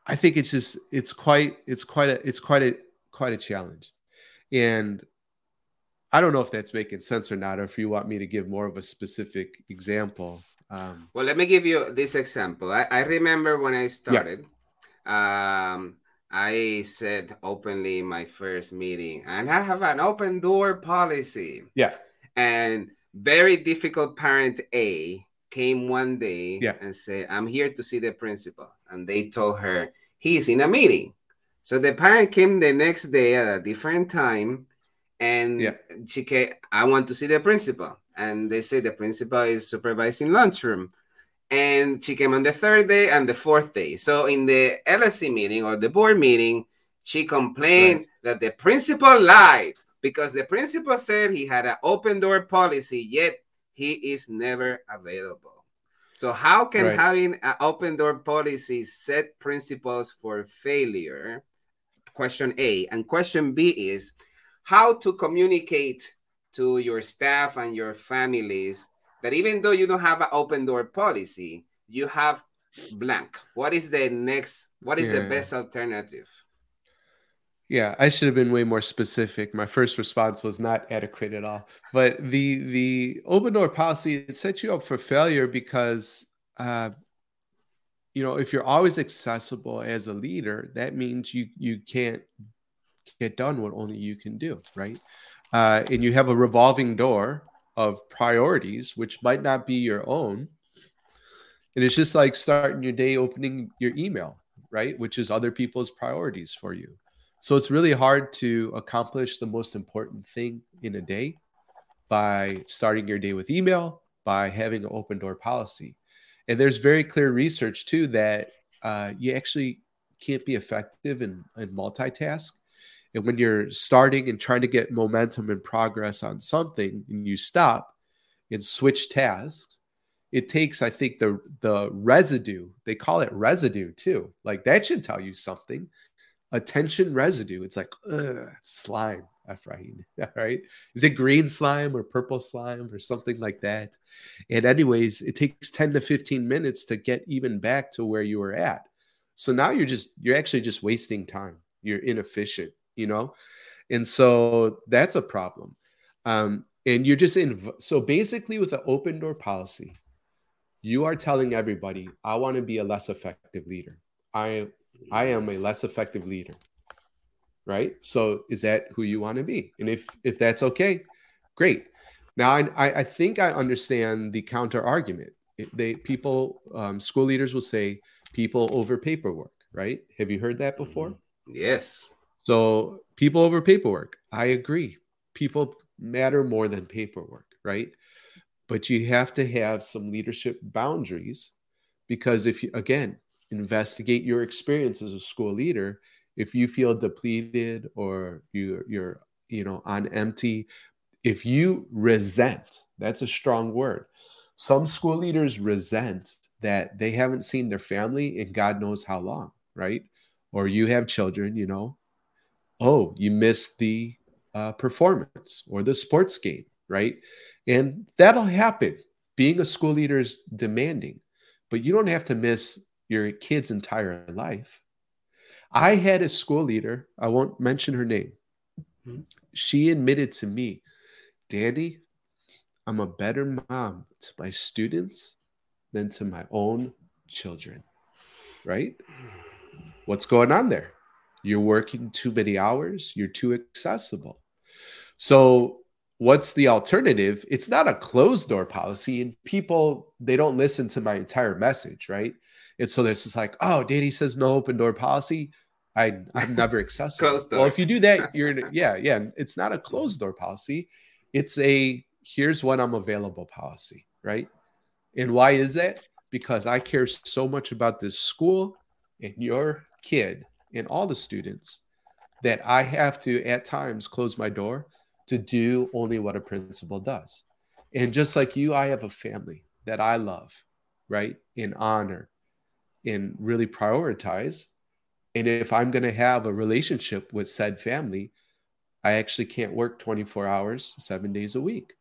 I think it's just it's quite it's quite a it's quite a quite a challenge. And I don't know if that's making sense or not, or if you want me to give more of a specific example. Um, well, let me give you this example. I, I remember when I started, yeah. um, I said openly in my first meeting, and I have an open door policy. Yeah. And very difficult parent A came one day yeah. and said, I'm here to see the principal. And they told her, he's in a meeting. So the parent came the next day at a different time and yeah. she came, I want to see the principal. And they say the principal is supervising lunchroom. And she came on the third day and the fourth day. So in the LSC meeting or the board meeting, she complained right. that the principal lied because the principal said he had an open door policy, yet he is never available. So how can right. having an open door policy set principals for failure? Question A. And question B is how to communicate to your staff and your families that even though you don't have an open door policy, you have blank. What is the next, what is yeah. the best alternative? Yeah, I should have been way more specific. My first response was not adequate at all. But the the open door policy it sets you up for failure because uh, you know if you're always accessible as a leader, that means you you can't get done what only you can do, right? Uh, and you have a revolving door of priorities, which might not be your own. And it's just like starting your day opening your email, right? Which is other people's priorities for you. So it's really hard to accomplish the most important thing in a day by starting your day with email, by having an open door policy. And there's very clear research too that uh, you actually can't be effective and, and multitask. And when you're starting and trying to get momentum and progress on something and you stop and switch tasks, it takes, I think, the the residue, they call it residue too. Like that should tell you something. Attention residue. It's like ugh, slime, Ephraim. *laughs* right? Is it green slime or purple slime or something like that? And anyways, it takes 10 to 15 minutes to get even back to where you were at. So now you're just you're actually just wasting time. You're inefficient you know? And so that's a problem. Um, and you're just in. So basically, with an open door policy, you are telling everybody, I want to be a less effective leader. I I am a less effective leader. Right. So is that who you want to be? And if if that's okay, great. Now I I think I understand the counter argument. They people um, school leaders will say people over paperwork. Right. Have you heard that before? Yes. So people over paperwork. I agree. People matter more than paperwork, right? But you have to have some leadership boundaries because if you, again, investigate your experience as a school leader, if you feel depleted or you, you're, you know, on empty, if you resent, that's a strong word. Some school leaders resent that they haven't seen their family in God knows how long, right? Or you have children, you know, oh, you missed the uh, performance or the sports game, right? And that'll happen. Being a school leader is demanding, but you don't have to miss your kid's entire life. I had a school leader, I won't mention her name. Mm-hmm. She admitted to me, Danny, I'm a better mom to my students than to my own children. Right? *sighs* What's going on there? You're working too many hours, you're too accessible. So, what's the alternative? It's not a closed door policy, and people they don't listen to my entire message, right? And so there's just like, oh, Danny says no open door policy. I, I'm never *laughs* accessible. well, if you do that, you're yeah, yeah. It's not a closed door policy. It's a here's when I'm available policy, right? And why is that? Because I care so much about this school and your kid and all the students that I have to at times close my door to do only what a principal does. And just like you, I have a family that I love, right? In honor, and really prioritize. And if I'm going to have a relationship with said family, I actually can't work 24 hours, seven days a week.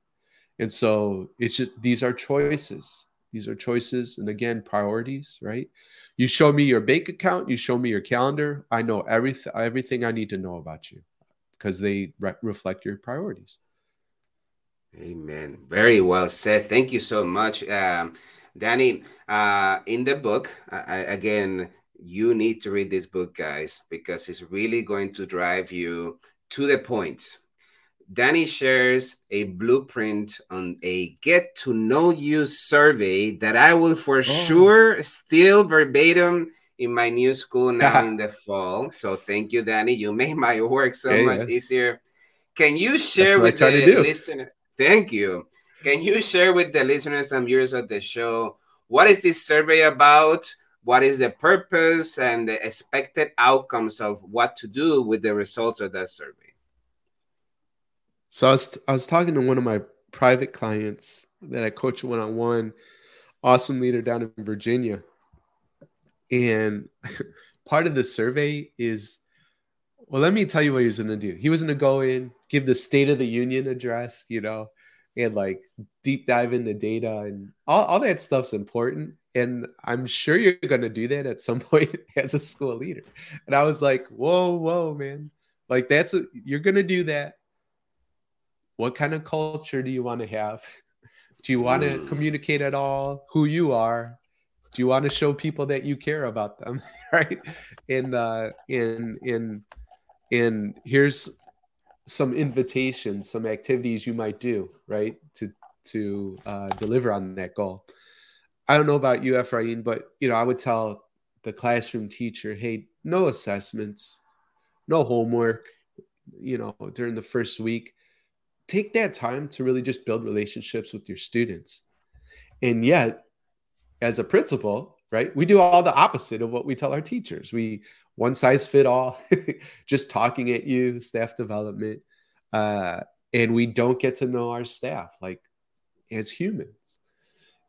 And so it's just these are choices. These are choices. And again, priorities, right? You show me your bank account, you show me your calendar. I know everything everything I need to know about you because they re- reflect your priorities. Amen. Very well said. Thank you so much, um, Danny. Uh, in the book, I, again, you need to read this book, guys, because it's really going to drive you to the point Danny shares a blueprint on a get to know you survey that I will for oh. sure steal verbatim in my new school *laughs* now in the fall. So thank you, Danny. You made my work so yeah, much yeah. easier. Can you share with the listener? Thank you. Can you share with the listeners and viewers of the show what is this survey about? What is the purpose and the expected outcomes of what to do with the results of that survey? So I was I was talking to one of my private clients that I coach one on one, awesome leader down in Virginia, and *laughs* part of the survey is, well, let me tell you what he was going to do. He was going to go in, give the State of the Union address, you know, and like deep dive into data and all, all that stuff's important. And I'm sure you're going to do that at some *laughs* point as a school leader. And I was like, whoa, whoa, man. Like that's a, you're going to do that what kind of culture do you want to have? *laughs* Do you want to communicate at all who you are? Do you want to show people that you care about them, *laughs* right? And uh, in in in here's some invitations, some activities you might do, right, to to uh, deliver on that goal. I don't know about you, Ephraim, but you know, I would tell the classroom teacher, hey, no assessments, no homework, you know, during the first week take that time to really just build relationships with your students. And yet, as a principal, right? We do all the opposite of what we tell our teachers. We one size fit all, *laughs* just talking at you, staff development. Uh, and we don't get to know our staff like as humans.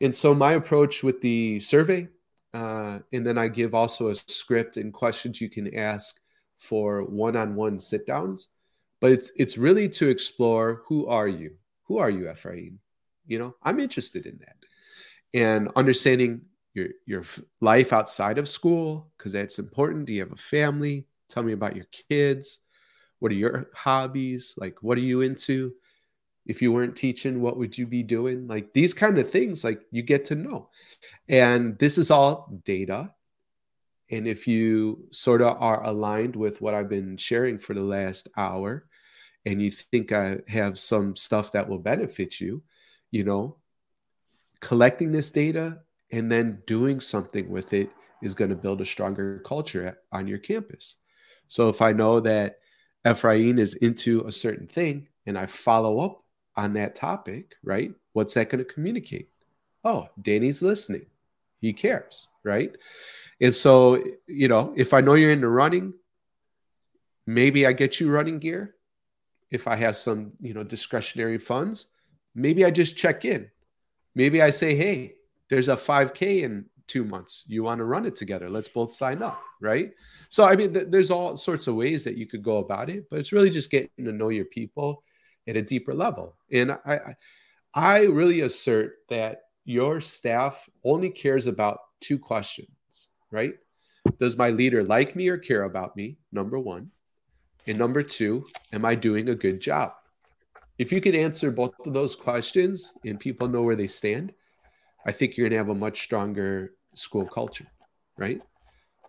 And so my approach with the survey, uh, and then I give also a script and questions you can ask for one-on-one sit downs. But it's it's really to explore who are you? Who are you, Ephraim? You know, I'm interested in that. And understanding your your life outside of school because that's important. Do you have a family? Tell me about your kids. What are your hobbies? Like, what are you into? If you weren't teaching, what would you be doing? Like these kind of things, like you get to know. And this is all data. And if you sort of are aligned with what I've been sharing for the last hour, and you think I have some stuff that will benefit you, you know, collecting this data and then doing something with it is going to build a stronger culture on your campus. So if I know that Ephraim is into a certain thing and I follow up on that topic, right? What's that going to communicate? Oh, Danny's listening. He cares, right? And so, you know, if I know you're into running, maybe I get you running gear. If I have some, you know, discretionary funds, maybe I just check in. Maybe I say, hey, there's a 5K in two months. You want to run it together? Let's both sign up, right? So, I mean, th- there's all sorts of ways that you could go about it, but it's really just getting to know your people at a deeper level. And I, I really assert that your staff only cares about two questions, right? Does my leader like me or care about me? Number one. And number two, am I doing a good job? If you could answer both of those questions and people know where they stand, I think you're going to have a much stronger school culture, right?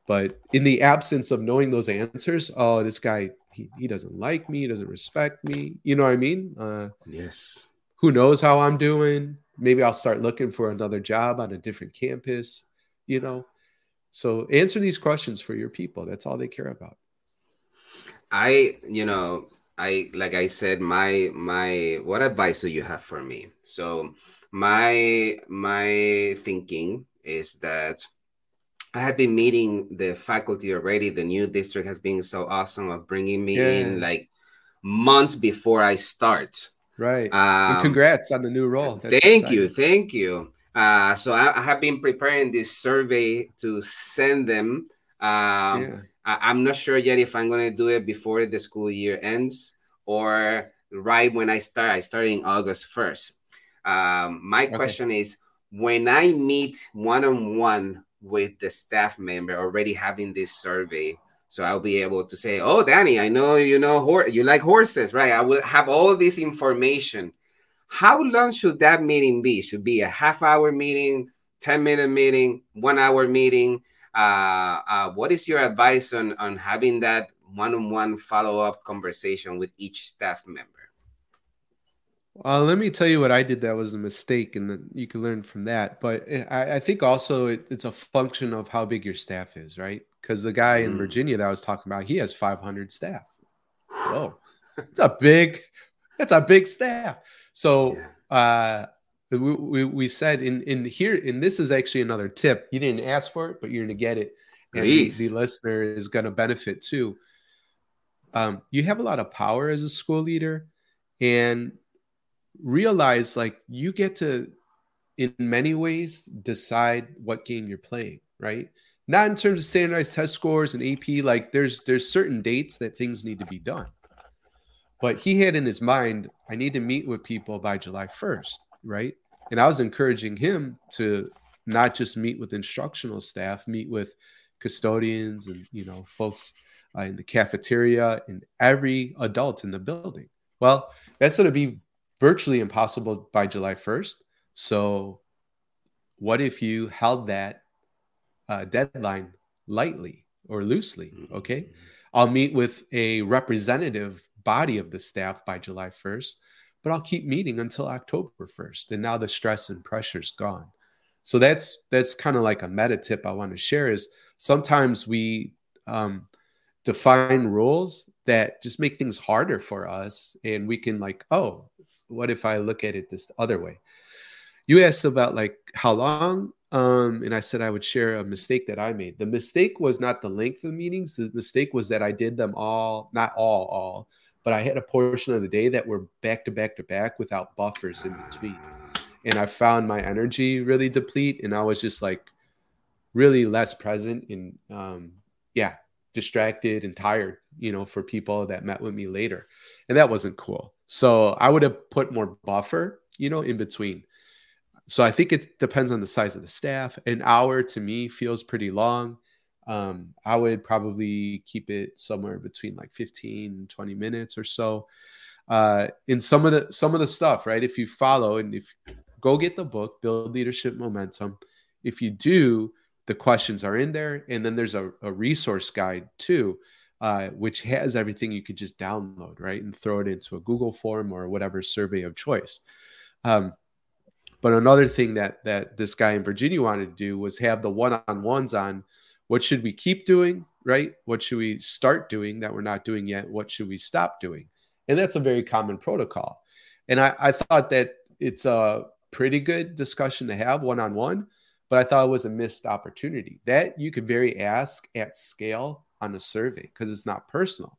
But in the absence of knowing those answers, oh, this guy, he, he doesn't like me, he doesn't respect me. You know what I mean? Uh, yes. Who knows how I'm doing? Maybe I'll start looking for another job on a different campus, you know? So answer these questions for your people. That's all they care about. I, you know, I like I said, my my what advice do you have for me? So my my thinking is that I have been meeting the faculty already. The new district has been so awesome of bringing me yeah. in like months before I start. Right. Um, congrats on the new role. That's thank exciting. you. Thank you. Uh, so I, I, have been preparing this survey to send them. Um, yeah. I, am not sure yet if I'm going to do it before the school year ends or right when I start. I started in August 1st. Um, my okay. question is when I meet one on one with the staff member, already having this survey, so I'll be able to say, "Oh, Danny, I know you know hor- you like horses, right?" I will have all this information. How long should that meeting be? Should be a half hour meeting, ten minute meeting, one hour meeting. Uh, uh, what is your advice on on having that one on one follow up conversation with each staff member? Uh, let me tell you what I did that was a mistake, and then you can learn from that. But I, I think also it, it's a function of how big your staff is, right? Because the guy mm. in Virginia that I was talking about, he has 500 staff. Whoa, it's a big, that's a big staff. So *laughs* uh, we, we, we said in in here, and this is actually another tip. You didn't ask for it, but you're gonna get it, and the, the listener is gonna benefit too. Um, you have a lot of power as a school leader, and realize like you get to in many ways decide what game you're playing right? Not in terms of standardized test scores and ap like there's there's certain dates that things need to be done. But he had in his mind i need to meet with people by july 1st right and i was encouraging him to not just meet with instructional staff meet with custodians and you know folks uh, in the cafeteria and every adult in the building well that's going to be virtually impossible by July 1st. So, what if you held that uh, deadline lightly or loosely? Mm-hmm. Okay. I'll meet with a representative body of the staff by July 1st, but I'll keep meeting until October 1st. And now the stress and pressure's gone. So that's that's kind of like a meta tip I want to share is sometimes we um, define rules that just make things harder for us and we can like oh what if I look at it this other way? You asked about like how long Um, and I said I would share a mistake that I made. The mistake was not the length of meetings. The mistake was that I did them all, not all, all, but I had a portion of the day that were back to back to back without buffers in between. And I found my energy really deplete, and I was just like really less present and um, yeah, distracted and tired, you know, for people that met with me later. And that wasn't cool. So I would have put more buffer, you know, in between. So I think it depends on the size of the staff. An hour to me feels pretty long. Um, I would probably keep it somewhere between like 15, 20 minutes or so. Uh, in some of the some of the stuff, right? If you follow and if go get the book, build leadership momentum. If you do, the questions are in there, and then there's a, a resource guide too, uh, which has everything you could just download, right, and throw it into a Google form or whatever survey of choice. Um, but another thing that that this guy in Virginia wanted to do was have the one-on-ones on what should we keep doing, right? What should we start doing that we're not doing yet? What should we stop doing? And that's a very common protocol. And I, I thought that it's a pretty good discussion to have one-on-one but I thought it was a missed opportunity. That you could very ask at scale on a survey because it's not personal.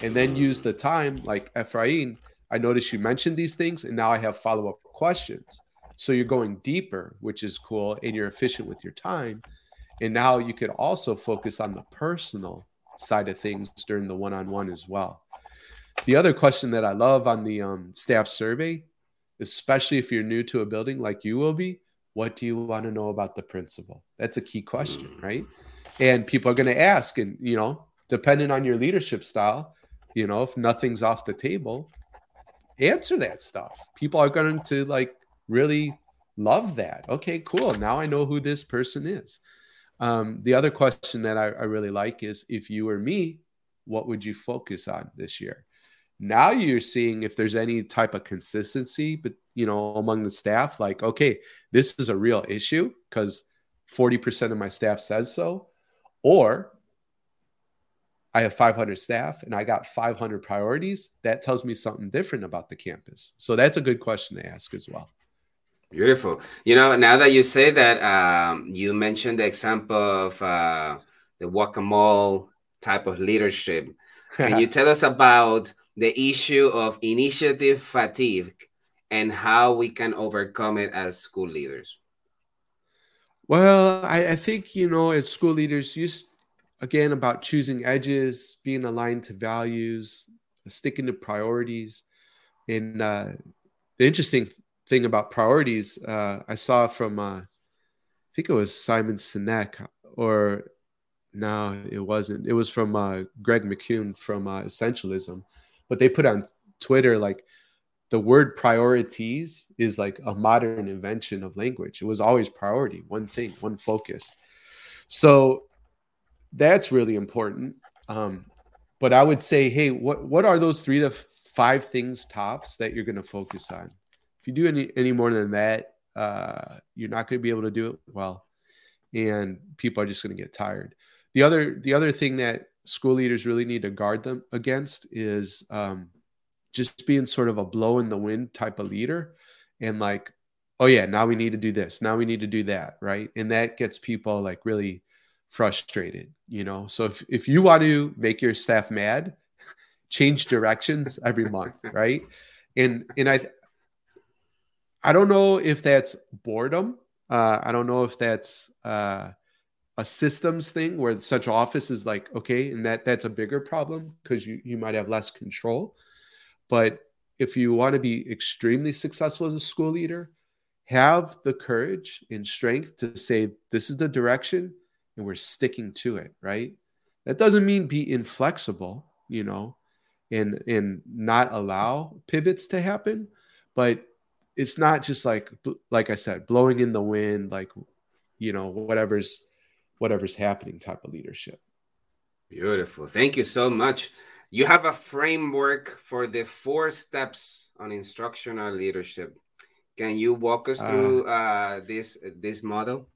And then use the time, like Ephraim, I noticed you mentioned these things, and now I have follow up questions. So you're going deeper, which is cool, and you're efficient with your time. And now you could also focus on the personal side of things during the one on one as well. The other question that I love on the um, staff survey, especially if you're new to a building like you will be, what do you want to know about the principal? That's a key question, right? And people are going to ask, and you know, depending on your leadership style, you know, if nothing's off the table, answer that stuff. People are going to like really love that. Okay, cool. Now I know who this person is. Um, the other question that I, I really like is if you were me, what would you focus on this year? Now you're seeing if there's any type of consistency, but you know, among the staff, like, okay, this is a real issue because 40% of my staff says so, or I have 500 staff and I got 500 priorities. That tells me something different about the campus. So that's a good question to ask as well. Beautiful. You know, now that you say that, um, you mentioned the example of uh, the guacamole type of leadership. Can you *laughs* tell us about the issue of initiative fatigue and how we can overcome it as school leaders? Well, I, I think, you know, as school leaders, just again about choosing edges, being aligned to values, sticking to priorities. And uh, the interesting thing about priorities, uh, I saw from, uh, I think it was Simon Sinek, or no, it wasn't. It was from uh, Greg McKeown from uh, Essentialism but they put on Twitter like the word priorities is like a modern invention of language. It was always priority, one thing, one focus. So that's really important. Um, but I would say, hey, what what are those three to five things tops that you're going to focus on? If you do any any more than that, uh, you're not going to be able to do it well, and people are just going to get tired. The other the other thing that school leaders really need to guard them against is um, just being sort of a blow in the wind type of leader and like oh yeah now we need to do this. Now we need to do that right? And that gets people like really frustrated you know? So if, if you want to make your staff mad *laughs* change directions every month right? And and i i don't know if that's boredom. Uh, i don't know if that's uh, a systems thing where the central office is like okay and that that's a bigger problem because you you might have less control. But if you want to be extremely successful as a school leader have the courage and strength to say this is the direction and we're sticking to it right? That doesn't mean be inflexible you know and and not allow pivots to happen but it's not just like like i said blowing in the wind like you know whatever's whatever's happening type of leadership. Beautiful. Thank you so much. You have a framework for the four steps on instructional leadership. Can you walk us through uh, uh, this this model?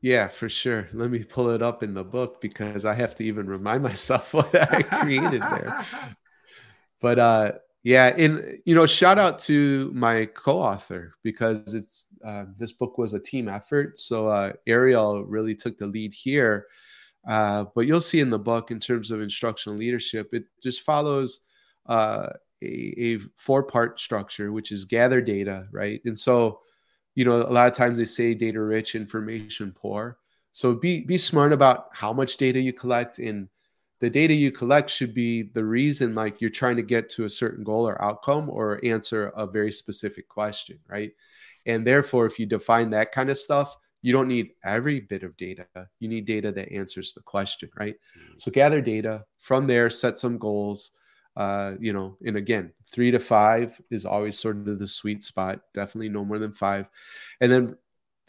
Yeah, for sure. Let me pull it up in the book because I have to even remind *laughs* myself what I created there. *laughs* But uh, Yeah, and you know, shout out to my co-author because it's uh, this book was a team effort. So uh, Ariel really took the lead here. Uh, but you'll see in the book, in terms of instructional leadership, it just follows uh, a, a four-part structure, which is gather data, right? And so, you know, a lot of times they say data rich, information poor. So be be smart about how much data you collect and the data you collect should be the reason like you're trying to get to a certain goal or outcome or answer a very specific question right? And therefore if you define that kind of stuff you don't need every bit of data. You need data that answers the question right? Mm-hmm. so gather data. From there set some goals. Uh, you know and again three to five is always sort of the sweet spot. Definitely no more than five. And then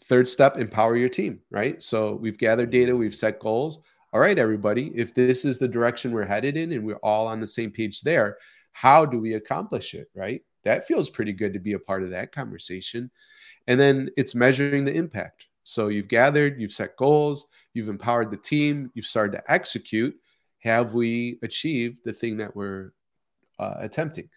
third step empower your team right? So we've gathered data. We've set goals all right, everybody, if this is the direction we're headed in and we're all on the same page there, how do we accomplish it? Right. That feels pretty good to be a part of that conversation. And then it's measuring the impact. So you've gathered, you've set goals, you've empowered the team, you've started to execute. Have we achieved the thing that we're uh, attempting?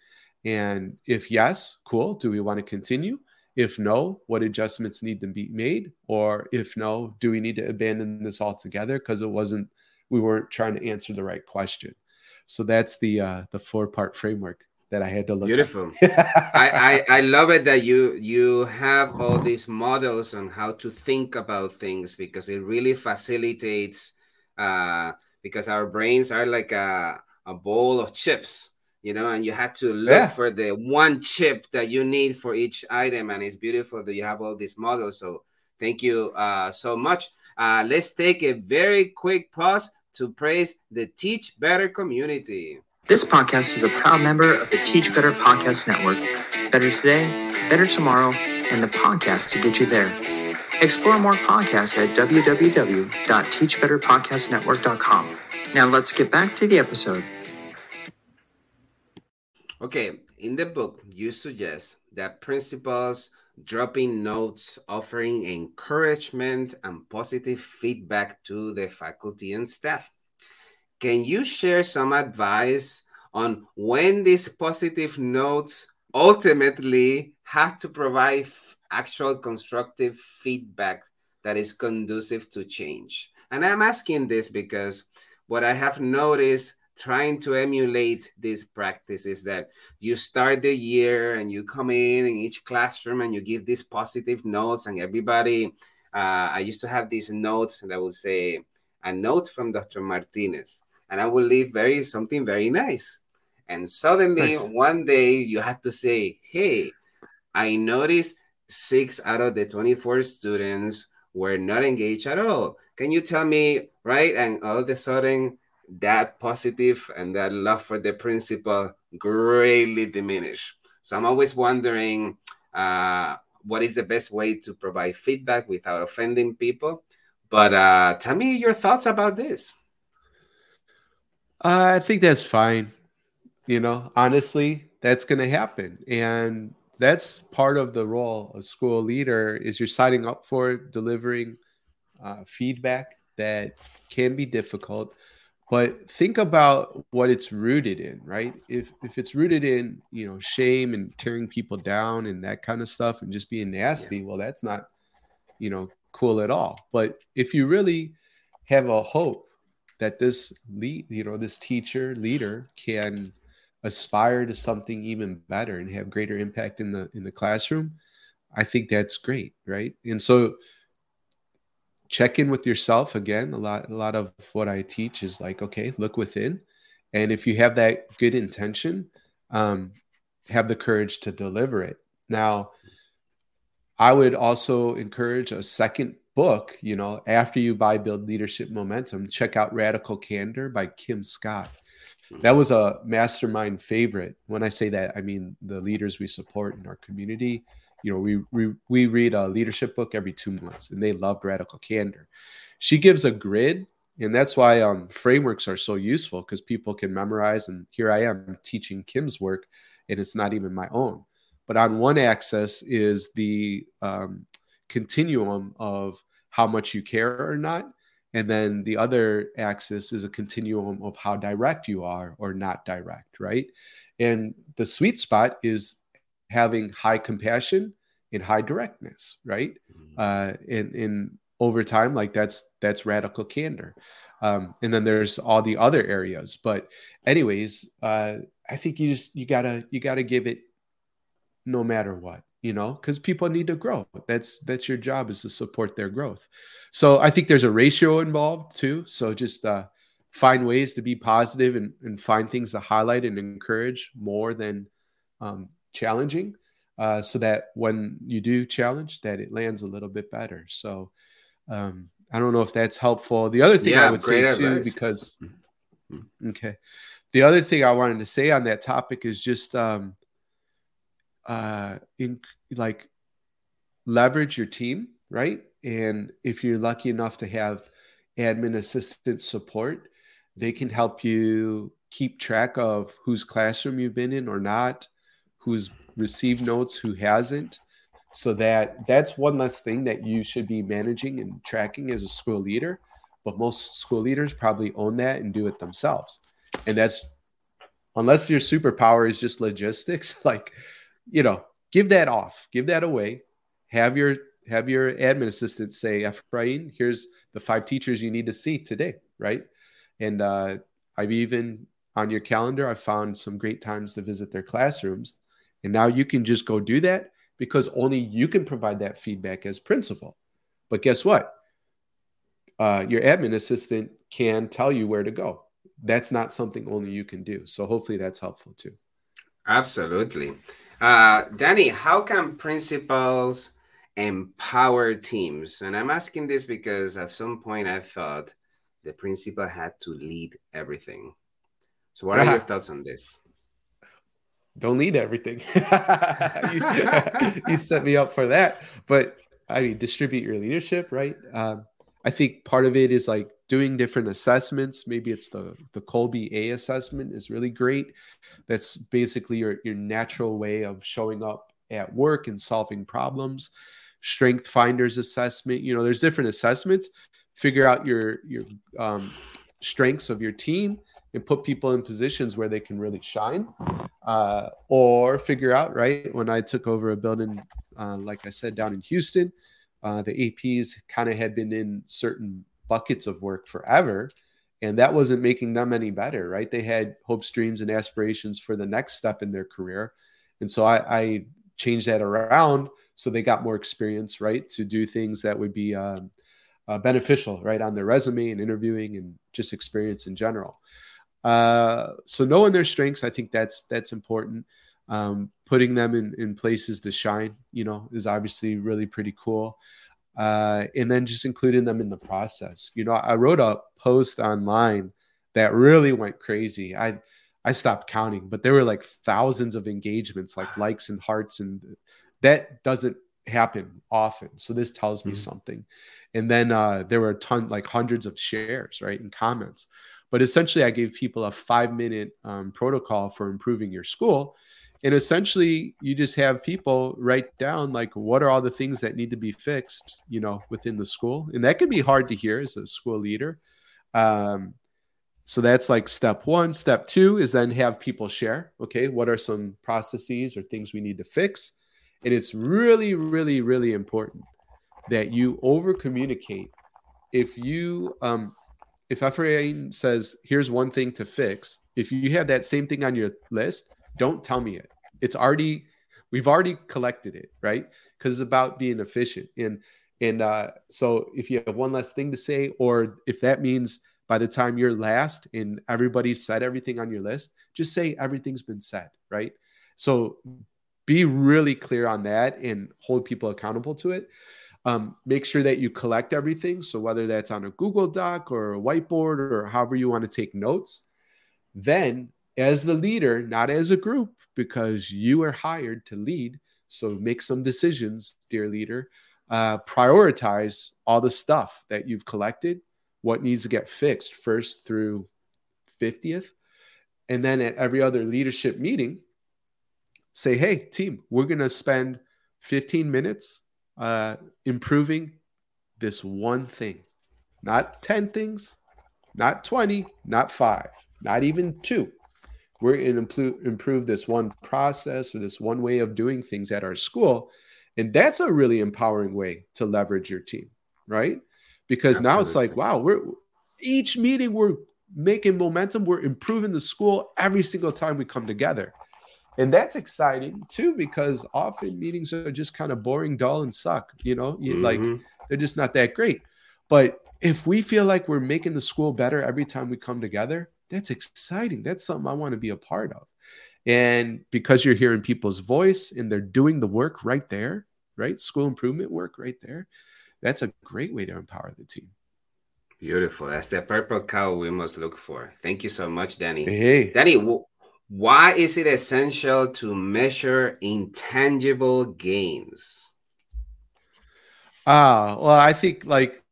And if yes, cool. Do we want to continue? If no, what adjustments need to be made? Or if no, do we need to abandon this altogether because it wasn't we weren't trying to answer the right question? So that's the uh, the four part framework that I had to look. Beautiful. *laughs* I, I I love it that you you have all these models on how to think about things because it really facilitates. Uh, because our brains are like a, a bowl of chips you know, and you had to look yeah. for the one chip that you need for each item. And it's beautiful that you have all these models. So thank you uh, so much. Uh, let's take a very quick pause to praise the Teach Better community. This podcast is a proud member of the Teach Better Podcast Network. Better today, better tomorrow, and the podcast to get you there. Explore more podcasts at www.teachbetterpodcastnetwork.com. Now let's get back to the episode. Okay, in the book, you suggest that principals dropping notes offering encouragement and positive feedback to the faculty and staff. Can you share some advice on when these positive notes ultimately have to provide actual constructive feedback that is conducive to change? And I'm asking this because what I have noticed trying to emulate these practices that you start the year and you come in in each classroom and you give these positive notes and everybody uh, i used to have these notes that would say a note from dr martinez. And i would leave very something very nice. And suddenly nice. one day you had to say hey i noticed six out of the 24 students were not engaged at all. Can you tell me right? And all of a sudden that positive and that love for the principal greatly diminish. So I'm always wondering uh, what is the best way to provide feedback without offending people. But uh, tell me your thoughts about this. Uh, I think that's fine. You know, honestly, that's going to happen, and that's part of the role of school leader. Is you're signing up for delivering uh, feedback that can be difficult but think about what it's rooted in right? If if it's rooted in you know shame and tearing people down and that kind of stuff and just being nasty yeah. well that's not you know cool at all. But if you really have a hope that this lead you know this teacher leader can aspire to something even better and have greater impact in the in the classroom i think that's great right? And so check in with yourself again. A lot, a lot of what I teach is like, okay, look within, and if you have that good intention, um, have the courage to deliver it. Now, I would also encourage a second book. You know, after you buy Build Leadership Momentum, check out Radical Candor by Kim Scott. That was a mastermind favorite. When I say that, I mean the leaders we support in our community you know, we, we, we read a leadership book every two months and they loved Radical Candor. She gives a grid, and that's why um, frameworks are so useful because people can memorize. And here I am teaching Kim's work, and it's not even my own. But on one axis is the um, continuum of how much you care or not. And then the other axis is a continuum of how direct you are or not direct, right? And the sweet spot is having high compassion and high directness, right? Mm-hmm. Uh, in in over time, like that's that's radical candor. Um, and then there's all the other areas. But anyways, uh, I think you just you gotta you gotta give it no matter what you know because people need to grow that's that's your job is to support their growth so i think there's a ratio involved too so just uh, find ways to be positive and, and find things to highlight and encourage more than um, challenging uh, so that when you do challenge that it lands a little bit better so um, i don't know if that's helpful the other thing yeah, i would say advice. too because mm-hmm. okay the other thing i wanted to say on that topic is just um, uh, in like leverage your team, right? And if you're lucky enough to have admin assistant support, they can help you keep track of whose classroom you've been in or not, who's received notes, who hasn't. So that that's one less thing that you should be managing and tracking as a school leader. But most school leaders probably own that and do it themselves. And that's unless your superpower is just logistics, *laughs* like you know, give that off, give that away. Have your have your admin assistant say, Efrain, here's the five teachers you need to see today, right? And uh, I've even on your calendar, I found some great times to visit their classrooms. And now you can just go do that because only you can provide that feedback as principal. But guess what? Uh, your admin assistant can tell you where to go. That's not something only you can do. So hopefully that's helpful too. Absolutely. Uh, Danny, how can principals empower teams? And I'm asking this because at some point I thought the principal had to lead everything. So, what are your thoughts on this? Don't need everything. *laughs* you, *laughs* you, set me up for that. But I mean, distribute your leadership, right? Um, I think part of it is like doing different assessments. Maybe it's the the Kolbe A assessment is really great. That's basically your your natural way of showing up at work and solving problems. Strength Finders assessment. You know, there's different assessments. Figure out your your um, strengths of your team and put people in positions where they can really shine. Uh, or figure out right when I took over a building, uh, like I said, down in Houston. Uh, the APs kind of had been in certain buckets of work forever and that wasn't making them any better right they had hopes dreams and aspirations for the next step in their career and so i, I changed that around so they got more experience right to do things that would be uh, uh, beneficial right on their resume and interviewing and just experience in general uh, so knowing their strengths i think that's that's important um, putting them in, in places to shine you know is obviously really pretty cool uh, and then just including them in the process. You know, I wrote a post online that really went crazy. I I stopped counting, but there were like thousands of engagements, like likes and hearts, and that doesn't happen often. So this tells me mm-hmm. something. And then uh, there were a ton, like hundreds of shares, right, and comments. But essentially, I gave people a five minute um, protocol for improving your school. And essentially you just have people write down like what are all the things that need to be fixed you know within the school? And that can be hard to hear as a school leader. Um, so that's like step one. Step two is then have people share okay what are some processes or things we need to fix? And it's really really really important that you over communicate if you um if Efrain says here's one thing to fix if you have that same thing on your list don't tell me it. It's already we've already collected it, right? Because it's about being efficient. And and uh, so if you have one less thing to say, or if that means by the time you're last and everybody's said everything on your list, just say everything's been said, right? So be really clear on that and hold people accountable to it. Um, make sure that you collect everything. So whether that's on a Google Doc or a whiteboard or however you want to take notes, then as the leader, not as a group, because you are hired to lead. So make some decisions, dear leader. Uh, prioritize all the stuff that you've collected, what needs to get fixed first through 50th. And then at every other leadership meeting, say, hey, team, we're going to spend 15 minutes uh, improving this one thing. not 10 things, not 20, not five, not even two. We're going to improve this one process or this one way of doing things at our school. And that's a really empowering way to leverage your team, right? Because Absolutely. now it's like, wow, we're each meeting we're making momentum, we're improving the school every single time we come together. And that's exciting too, because often meetings are just kind of boring, dull, and suck. You know, you, mm-hmm. like they're just not that great. But if we feel like we're making the school better every time we come together, that's exciting. That's something I want to be a part of. And because you're hearing people's voice and they're doing the work right there, right? School improvement work right there. That's a great way to empower the team. Beautiful. That's the purple cow we must look for. Thank you so much, Danny. Hey, Danny, why is it essential to measure intangible gains? Ah, well, I think like,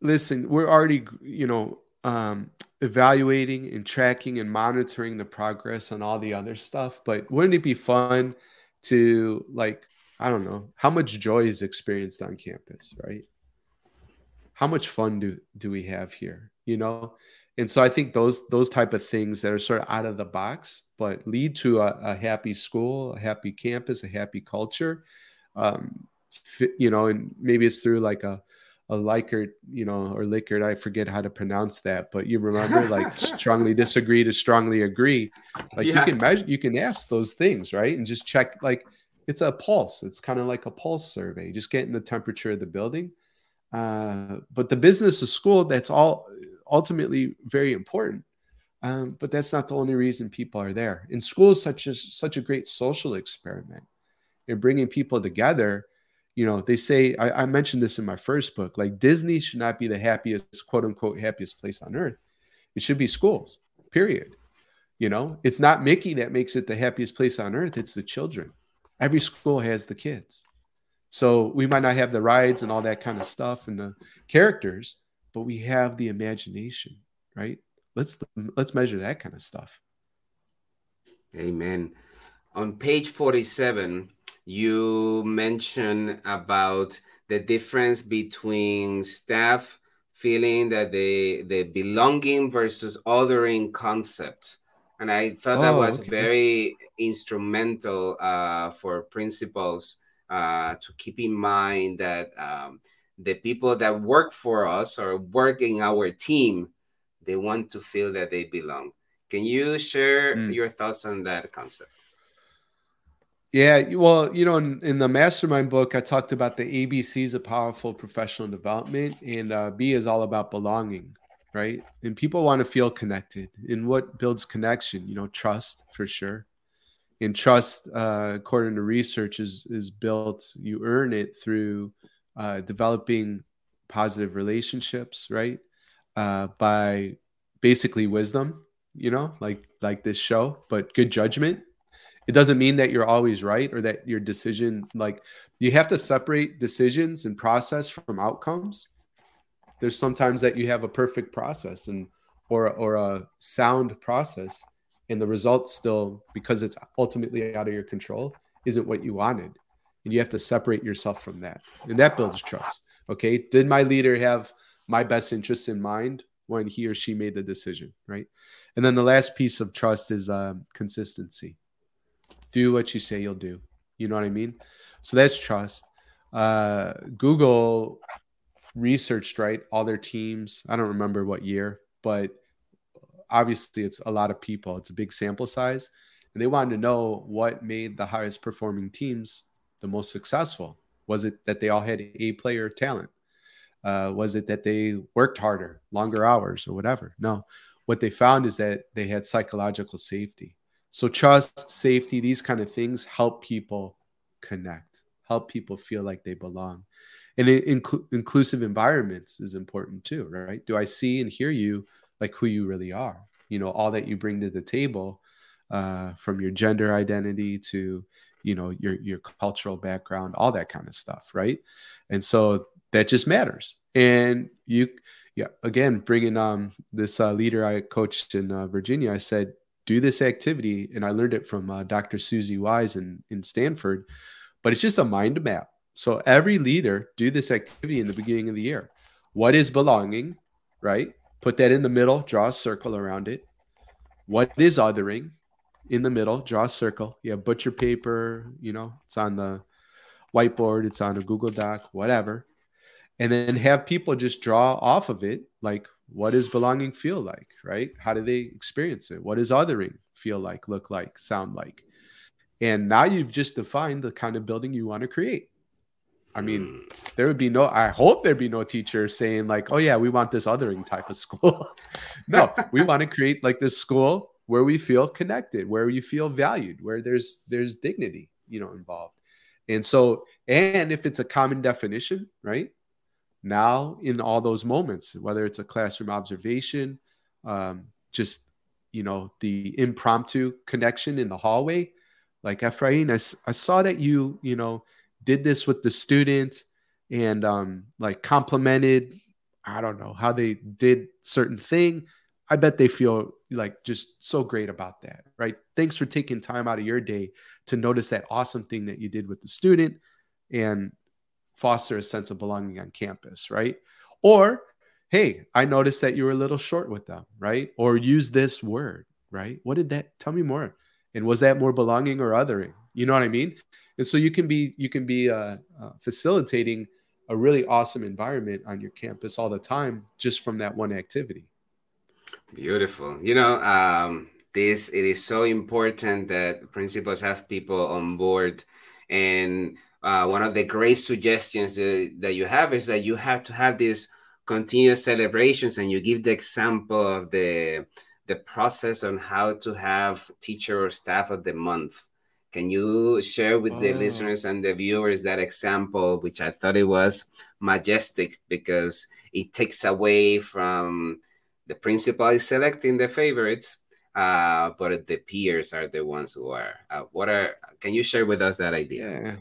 listen, we're already, you know, um, evaluating and tracking and monitoring the progress on all the other stuff. But wouldn't it be fun to like, I don't know, how much joy is experienced on campus, right? How much fun do do we have here? You know, and so I think those those type of things that are sort of out of the box, but lead to a, a happy school, a happy campus, a happy culture. Um, you know, and maybe it's through like a a Likert, you know, or Likert. I forget how to pronounce that, but you remember like *laughs* strongly disagree to strongly agree. Like yeah. you can measure, you can ask those things, right? And just check like it's a pulse. It's kind of like a pulse survey, just getting the temperature of the building. Uh, but the business of school, that's all ultimately very important. Um, but that's not the only reason people are there. In school is such a such a great social experiment. In bringing people together. You know they say I, I, mentioned this in my first book like disney should not be the happiest quote unquote happiest place on earth. It should be schools period. You know it's not mickey that makes it the happiest place on earth it's the children. Every school has the kids. So we might not have the rides and all that kind of stuff and the characters but we have the imagination right? Let's let's measure that kind of stuff. Amen. On page 47 you mentioned about the difference between staff feeling that they the belonging versus othering concepts. And i thought oh, that was okay. very instrumental uh, for principals uh, to keep in mind that um, the people that work for us or work in our team they want to feel that they belong can you share mm. your thoughts on that concept yeah, well, you know, in, in, the mastermind book, I talked about the ABCs of powerful professional development, and uh, B is all about belonging, right? And people want to feel connected. And what builds connection? You know, trust for sure. And trust, uh, according to research, is is built. You earn it through uh, developing positive relationships, right? Uh, by basically wisdom, you know, like like this show, but good judgment. It doesn't mean that you're always right or that your decision like you have to separate decisions and process from outcomes. There's sometimes that you have a perfect process and or or a sound process and the result still because it's ultimately out of your control isn't what you wanted and you have to separate yourself from that and that builds trust okay did my leader have my best interests in mind when he or she made the decision right and then the last piece of trust is um, consistency do what you say you'll do. You know what I mean? So that's trust. Uh, Google researched right all their teams. I don't remember what year, but obviously it's a lot of people. It's a big sample size, and they wanted to know what made the highest performing teams the most successful. Was it that they all had a player talent? Uh, was it that they worked harder, longer hours, or whatever? No. What they found is that they had psychological safety. So trust, safety, these kind of things help people connect, help people feel like they belong. And inclu- inclusive environments is important too, right? Do I see and hear you like who you really are? You know, all that you bring to the table, uh, from your gender identity to you know your your cultural background, all that kind of stuff, right? And so that just matters. And you, yeah, again, bringing um this uh, leader I coached in uh, Virginia, I said do this activity. And I learned it from uh, Dr. Susie Wise in, in Stanford, but it's just a mind map. So every leader do this activity in the beginning of the year. what is belonging, right? Put that in the middle, draw a circle around it. What is othering? In the middle, draw a circle. You have butcher paper, you know, it's on the whiteboard, it's on a Google Doc, whatever. And then have people just draw off of it, like what does belonging feel like, right? How do they experience it? What does othering feel like, look like, sound like? And now you've just defined the kind of building you want to create. I mean, mm. there would be no, I hope there'd be no teacher saying, like, oh, yeah, we want this othering type of school. *laughs* no, we want to create like this school where we feel connected, where you feel valued, where there's there's dignity, you know, involved. And so, and if it's a common definition, right? Now, in all those moments, whether it's a classroom observation, um, just you know, the impromptu connection in the hallway, like Efrain, I, I saw that you, you know, did this with the student and um, like complimented, I don't know how they did certain thing. I bet they feel like just so great about that, right? Thanks for taking time out of your day to notice that awesome thing that you did with the student and foster a sense of belonging on campus, right? Or, hey, I noticed that you were a little short with them, right? Or use this word, right? What did that tell me more? And was that more belonging or othering? You know what I mean? And so you can be you can be uh, uh, facilitating a really awesome environment on your campus all the time just from that one activity. Beautiful. You know, um, this it is so important that principals have people on board and uh, one of the great suggestions that, that you have is that you have to have these continuous celebrations and you give the example of the the process on how to have teacher or staff of the month can you share with oh. the listeners and the viewers that example which i thought it was majestic because it takes away from the principal is selecting the favorites uh, but the peers are the ones who are uh, what are can you share with us that idea yeah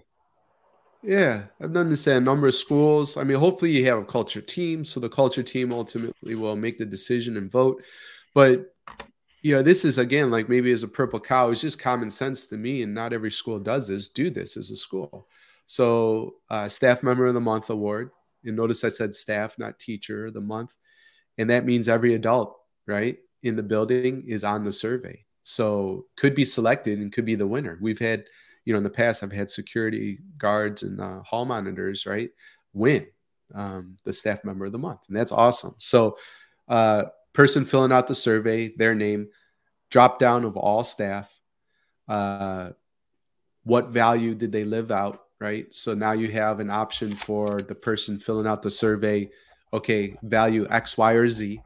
yeah, I've done this at a number of schools. I mean, hopefully you have a culture team, so the culture team ultimately will make the decision and vote. But you know, this is again like maybe as a purple cow, it's just common sense to me, and not every school does this. Do this as a school. So, uh, staff member of the month award. And notice I said staff, not teacher the month, and that means every adult, right, in the building is on the survey. So could be selected and could be the winner. We've had you know, in the past, I've had security guards and uh, hall monitors, right, win um, the staff member of the month, and that's awesome. So, uh, person filling out the survey, their name, drop down of all staff. Uh, what value did they live out, right? So now you have an option for the person filling out the survey. Okay, value X, Y, or Z.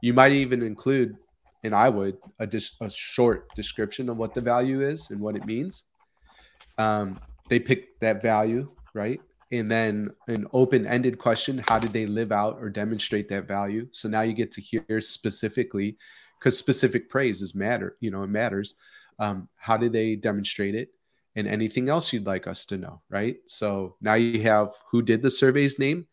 You might even include, and I would, a, dis- a short description of what the value is and what it means um, they pick that value, right? And then an open ended question how did they live out or demonstrate that value? So now you get to hear specifically, because specific praise is matter, you know, it matters. Um, how did they demonstrate it? And anything else you'd like us to know, right? So now you have who did the survey's name,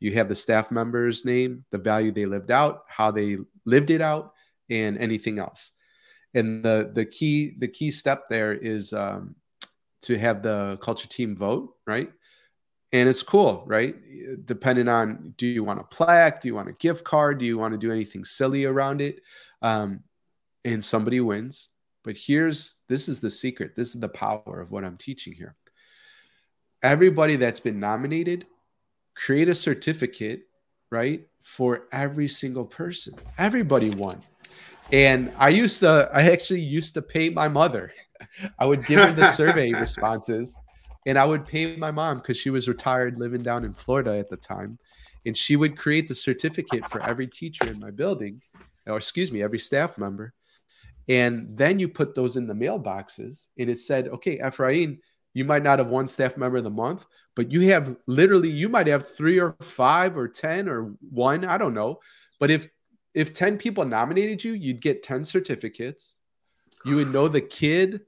you have the staff member's name, the value they lived out, how they lived it out, and anything else. And the the key the key step there is um, to have the culture team vote, right? And it's cool, right? Depending on do you want a plaque, do you want a gift card, do you want to do anything silly around it? Um, and somebody wins. But here's this is the secret. This is the power of what I'm teaching here. Everybody that's been nominated, create a certificate, right? For every single person. Everybody won. And I used to, I actually used to pay my mother *laughs* I would give her the survey *laughs* responses and I would pay my mom because she was retired living down in Florida at the time. And she would create the certificate for every teacher in my building, or excuse me, every staff member. And then you put those in the mailboxes and it said, okay, Efrain, you might not have one staff member of the month, but you have literally, you might have three or five or 10 or one, I don't know. But if if 10 people nominated you, you'd get 10 certificates. You would know the kid,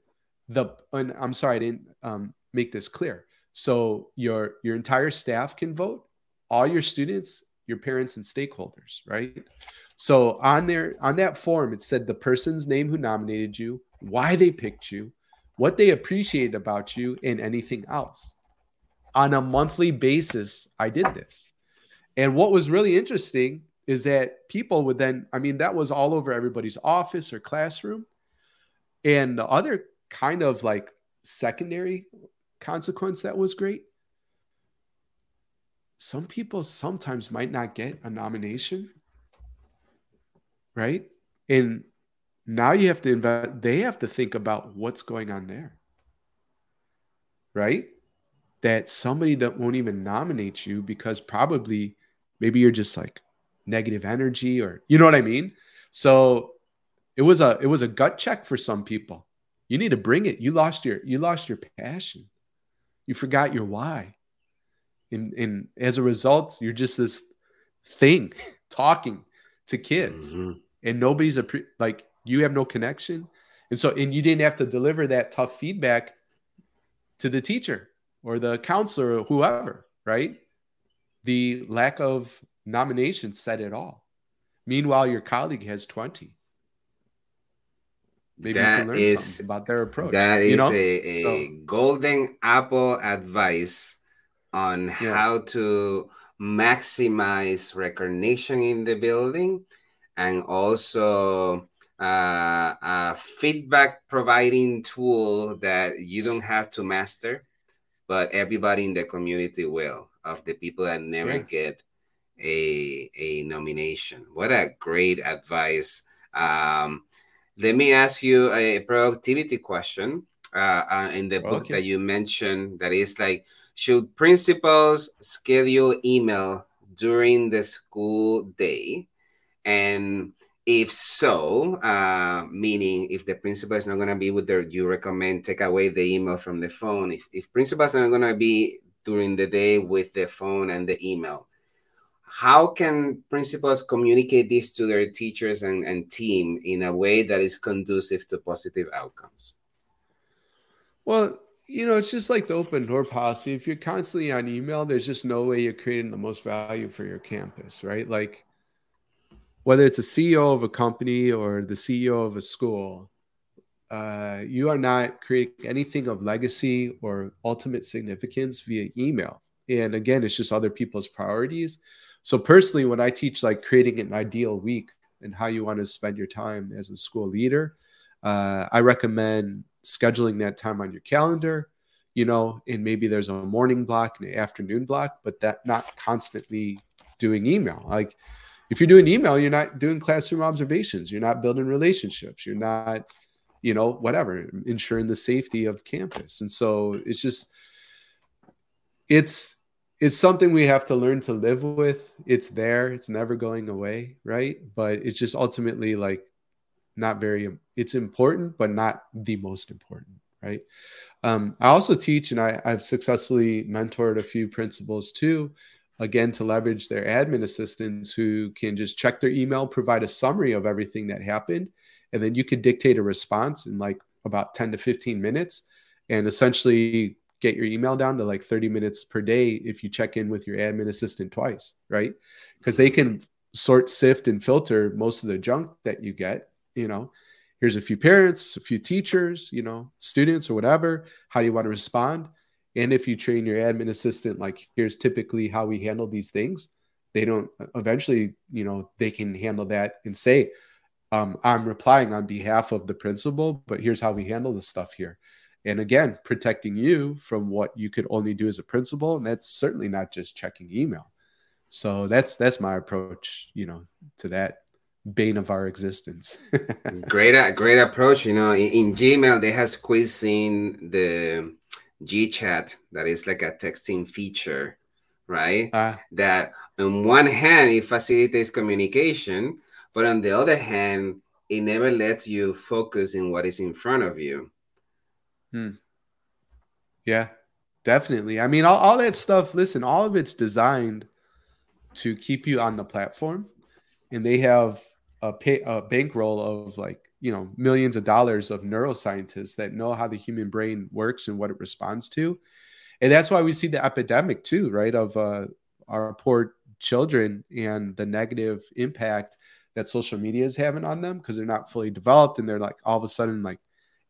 the and I'm sorry I didn't um, make this clear. So your your entire staff can vote, all your students, your parents, and stakeholders, right? So on there on that form, it said the person's name who nominated you, why they picked you, what they appreciated about you, and anything else. On a monthly basis, I did this. And what was really interesting is that people would then, I mean, that was all over everybody's office or classroom. And the other kind of like secondary consequence that was great some people sometimes might not get a nomination right and now you have to invest they have to think about what's going on there right that somebody that won't even nominate you because probably maybe you're just like negative energy or you know what i mean? So it was a it was a gut check for some people. You need to bring it. You lost your you lost your passion. You forgot your why. And and as a result you're just this thing *laughs* talking to kids mm-hmm. and nobody's a pre- like you have no connection. And so and you didn't have to deliver that tough feedback to the teacher or the counselor or whoever right the lack of nomination said it all meanwhile your colleague has 20 maybe that you can learn is, something about their approach that is you know? a, a so, golden apple advice on yeah. how to maximize recognition in the building and also uh, a feedback providing tool that you don't have to master, but everybody in the community will, of the people that never yeah. get a, a nomination. What a great advice. Um, let me ask you a productivity question uh, uh, in the book okay. that you mentioned that is like, should principals schedule email during the school day? And if so, uh, meaning if the principal is not going to be with their, you recommend take away the email from the phone. If, if principals are not going to be during the day with the phone and the email, how can principals communicate this to their teachers and, and team in a way that is conducive to positive outcomes? Well, you know, it's just like the open door policy. If you're constantly on email, there's just no way you're creating the most value for your campus, right? Like whether it's a CEO of a company or the CEO of a school, uh, you are not creating anything of legacy or ultimate significance via email. And again, it's just other people's priorities. So personally, when I teach like creating an ideal week and how you want to spend your time as a school leader, uh, I recommend scheduling that time on your calendar, you know, and maybe there's a morning block and an afternoon block, but that not constantly doing email. Like if you're doing email, you're not doing classroom observations, you're not building relationships, you're not, you know, whatever, ensuring the safety of campus. And so it's just, it's, it's something we have to learn to live with. It's there. It's never going away, right? But it's just ultimately like not very it's important but not the most important right um, i also teach and I, i've successfully mentored a few principals too again to leverage their admin assistants who can just check their email provide a summary of everything that happened and then you could dictate a response in like about 10 to 15 minutes and essentially get your email down to like 30 minutes per day if you check in with your admin assistant twice right? Because they can sort sift and filter most of the junk that you get you know? Here's a few parents a few teachers you know students or whatever. How do you want to respond and if you train your admin assistant like here's typically how we handle these things they don't eventually you know they can handle that and say um, i'm replying on behalf of the principal but here's how we handle the stuff here and again protecting you from what you could only do as a principal and that's certainly not just checking email so that's that's my approach you know to that bane of our existence. *laughs* great, great approach. You know, in, in, Gmail they have squeezed in the G Chat that is like a texting feature, right? Uh, that on one hand it facilitates communication, but on the other hand, it never lets you focus in what is in front of you. Hmm. Yeah, definitely. I mean, all, all that stuff. Listen, all of it's designed to keep you on the platform and they have a, pay, a bankroll of like you know millions of dollars of neuroscientists that know how the human brain works and what it responds to. And that's why we see the epidemic too right of uh, our poor children and the negative impact that social media is having on them because they're not fully developed and they're like all of a sudden like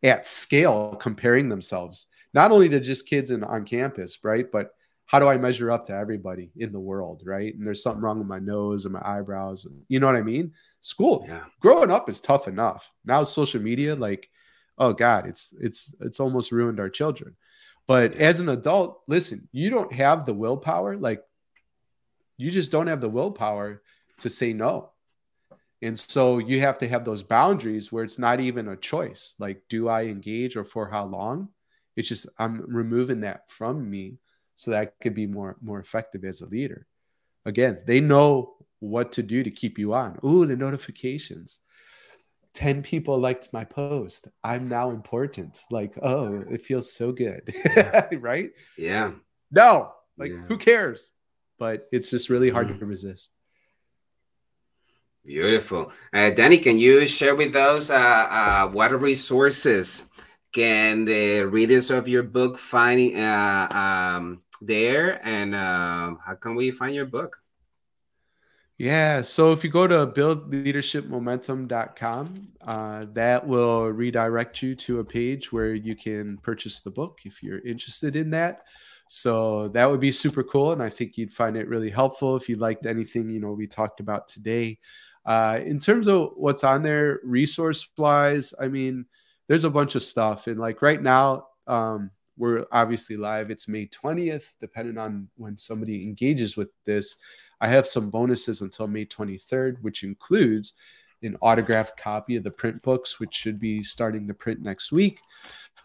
at scale comparing themselves not only to just kids in, on campus right but how do I measure up to everybody in the world, right? And there's something wrong with my nose or my eyebrows. You know what I mean? School, yeah. growing up is tough enough. Now social media, like, oh God, it's it's it's almost ruined our children. But as an adult, listen, you don't have the willpower. Like, you just don't have the willpower to say no. And so you have to have those boundaries where it's not even a choice. Like, do I engage or for how long? It's just I'm removing that from me so that I could be more more effective as a leader. Again, they know what to do to keep you on. Ooh, the notifications. 10 people liked my post. I'm now important. Like, oh, it feels so good. *laughs* right? Yeah. No, like, yeah. who cares? But it's just really hard mm. to resist. Beautiful. Uh, Danny, can you share with us uh, uh, what resources can the readers of your book find uh, um, there? And uh, how can we find your book? Yeah. So if you go to buildleadershipmomentum.com, uh, that will redirect you to a page where you can purchase the book if you're interested in that. So that would be super cool. And I think you'd find it really helpful if you liked anything, you know, we talked about today. Uh, in terms of what's on there, resource wise, I mean, there's a bunch of stuff. And like right now, um, we're obviously live. It's May 20th, depending on when somebody engages with this. I have some bonuses until May 23rd, which includes an autographed copy of the print books, which should be starting to print next week.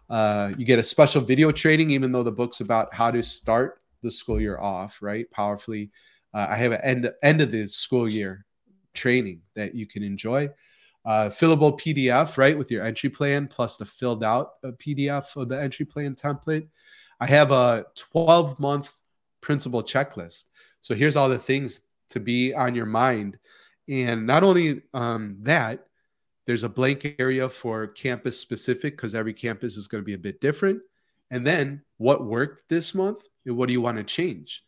Uh, you get a special video training, even though the book's about how to start the school year off, right? Powerfully. Uh, I have an end, end of the school year training that you can enjoy. Uh, fillable PDF, right, with your entry plan, plus the filled out uh, PDF of the entry plan template. I have a 12 month principal checklist so here's all the things to be on your mind. And not only um, that, there's a blank area for campus specific because every campus is going to be a bit different. And then what worked this month and what do you want to change?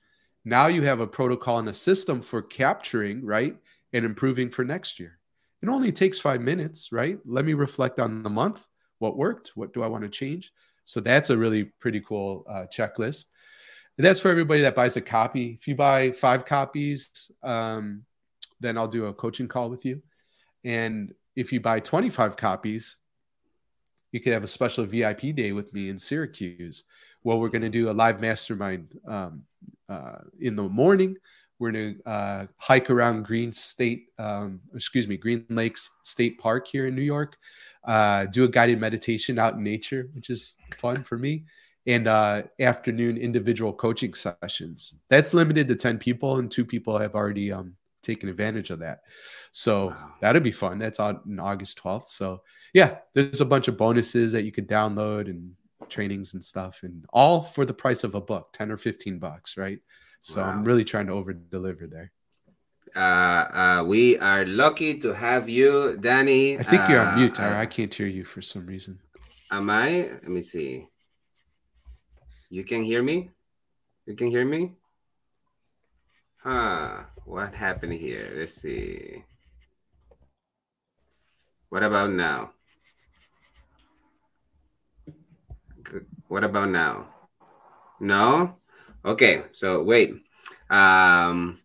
Now you have a protocol and a system for capturing, right? And improving for next year. It only takes five minutes, right? Let me reflect on the month. What worked? What do I want to change? So that's a really pretty cool uh, checklist. And that's for everybody that buys a copy. If you buy five copies, um, then I'll do a coaching call with you. And if you buy 25 copies, you could have a special VIP day with me in Syracuse. Well, we're going to do a live mastermind um, uh, in the morning. We're to uh, hike around Green State, um, excuse me, Green Lakes State Park here in New York. Uh, do a guided meditation out in nature, which is fun for me and uh, afternoon individual coaching sessions. That's limited to 10 people, and two people have already um, taken advantage of that. So wow. that'd be fun. That's on August 12th. So, yeah, there's a bunch of bonuses that you could download and trainings and stuff, and all for the price of a book 10 or 15 bucks, right? So wow. I'm really trying to over deliver there. Uh, uh, we are lucky to have you, Danny. I think you're on mute, uh, Tyra. I can't hear you for some reason. Am I? Let me see. You can hear me? You can hear me? Huh. What happened here? Let's see. What about now? What about now? No? Okay, so wait. Um,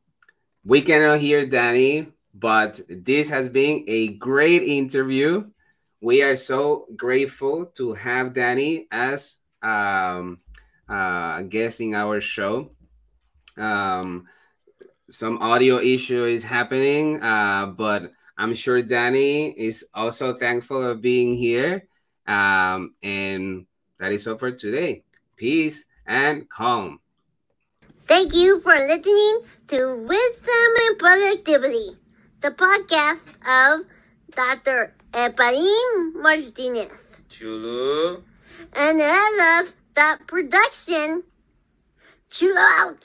we cannot hear Danny, but this has been a great interview. We are so grateful to have Danny as um, uh, guest in our show. Um, some audio issue is happening, uh, but I'm sure Danny is also thankful of being here. Um, and that is all for today. Peace and calm. Thank you for listening to Wisdom and Productivity, the podcast of Dr. Efrain Martinez. Chulu. And I love that production. Chill out.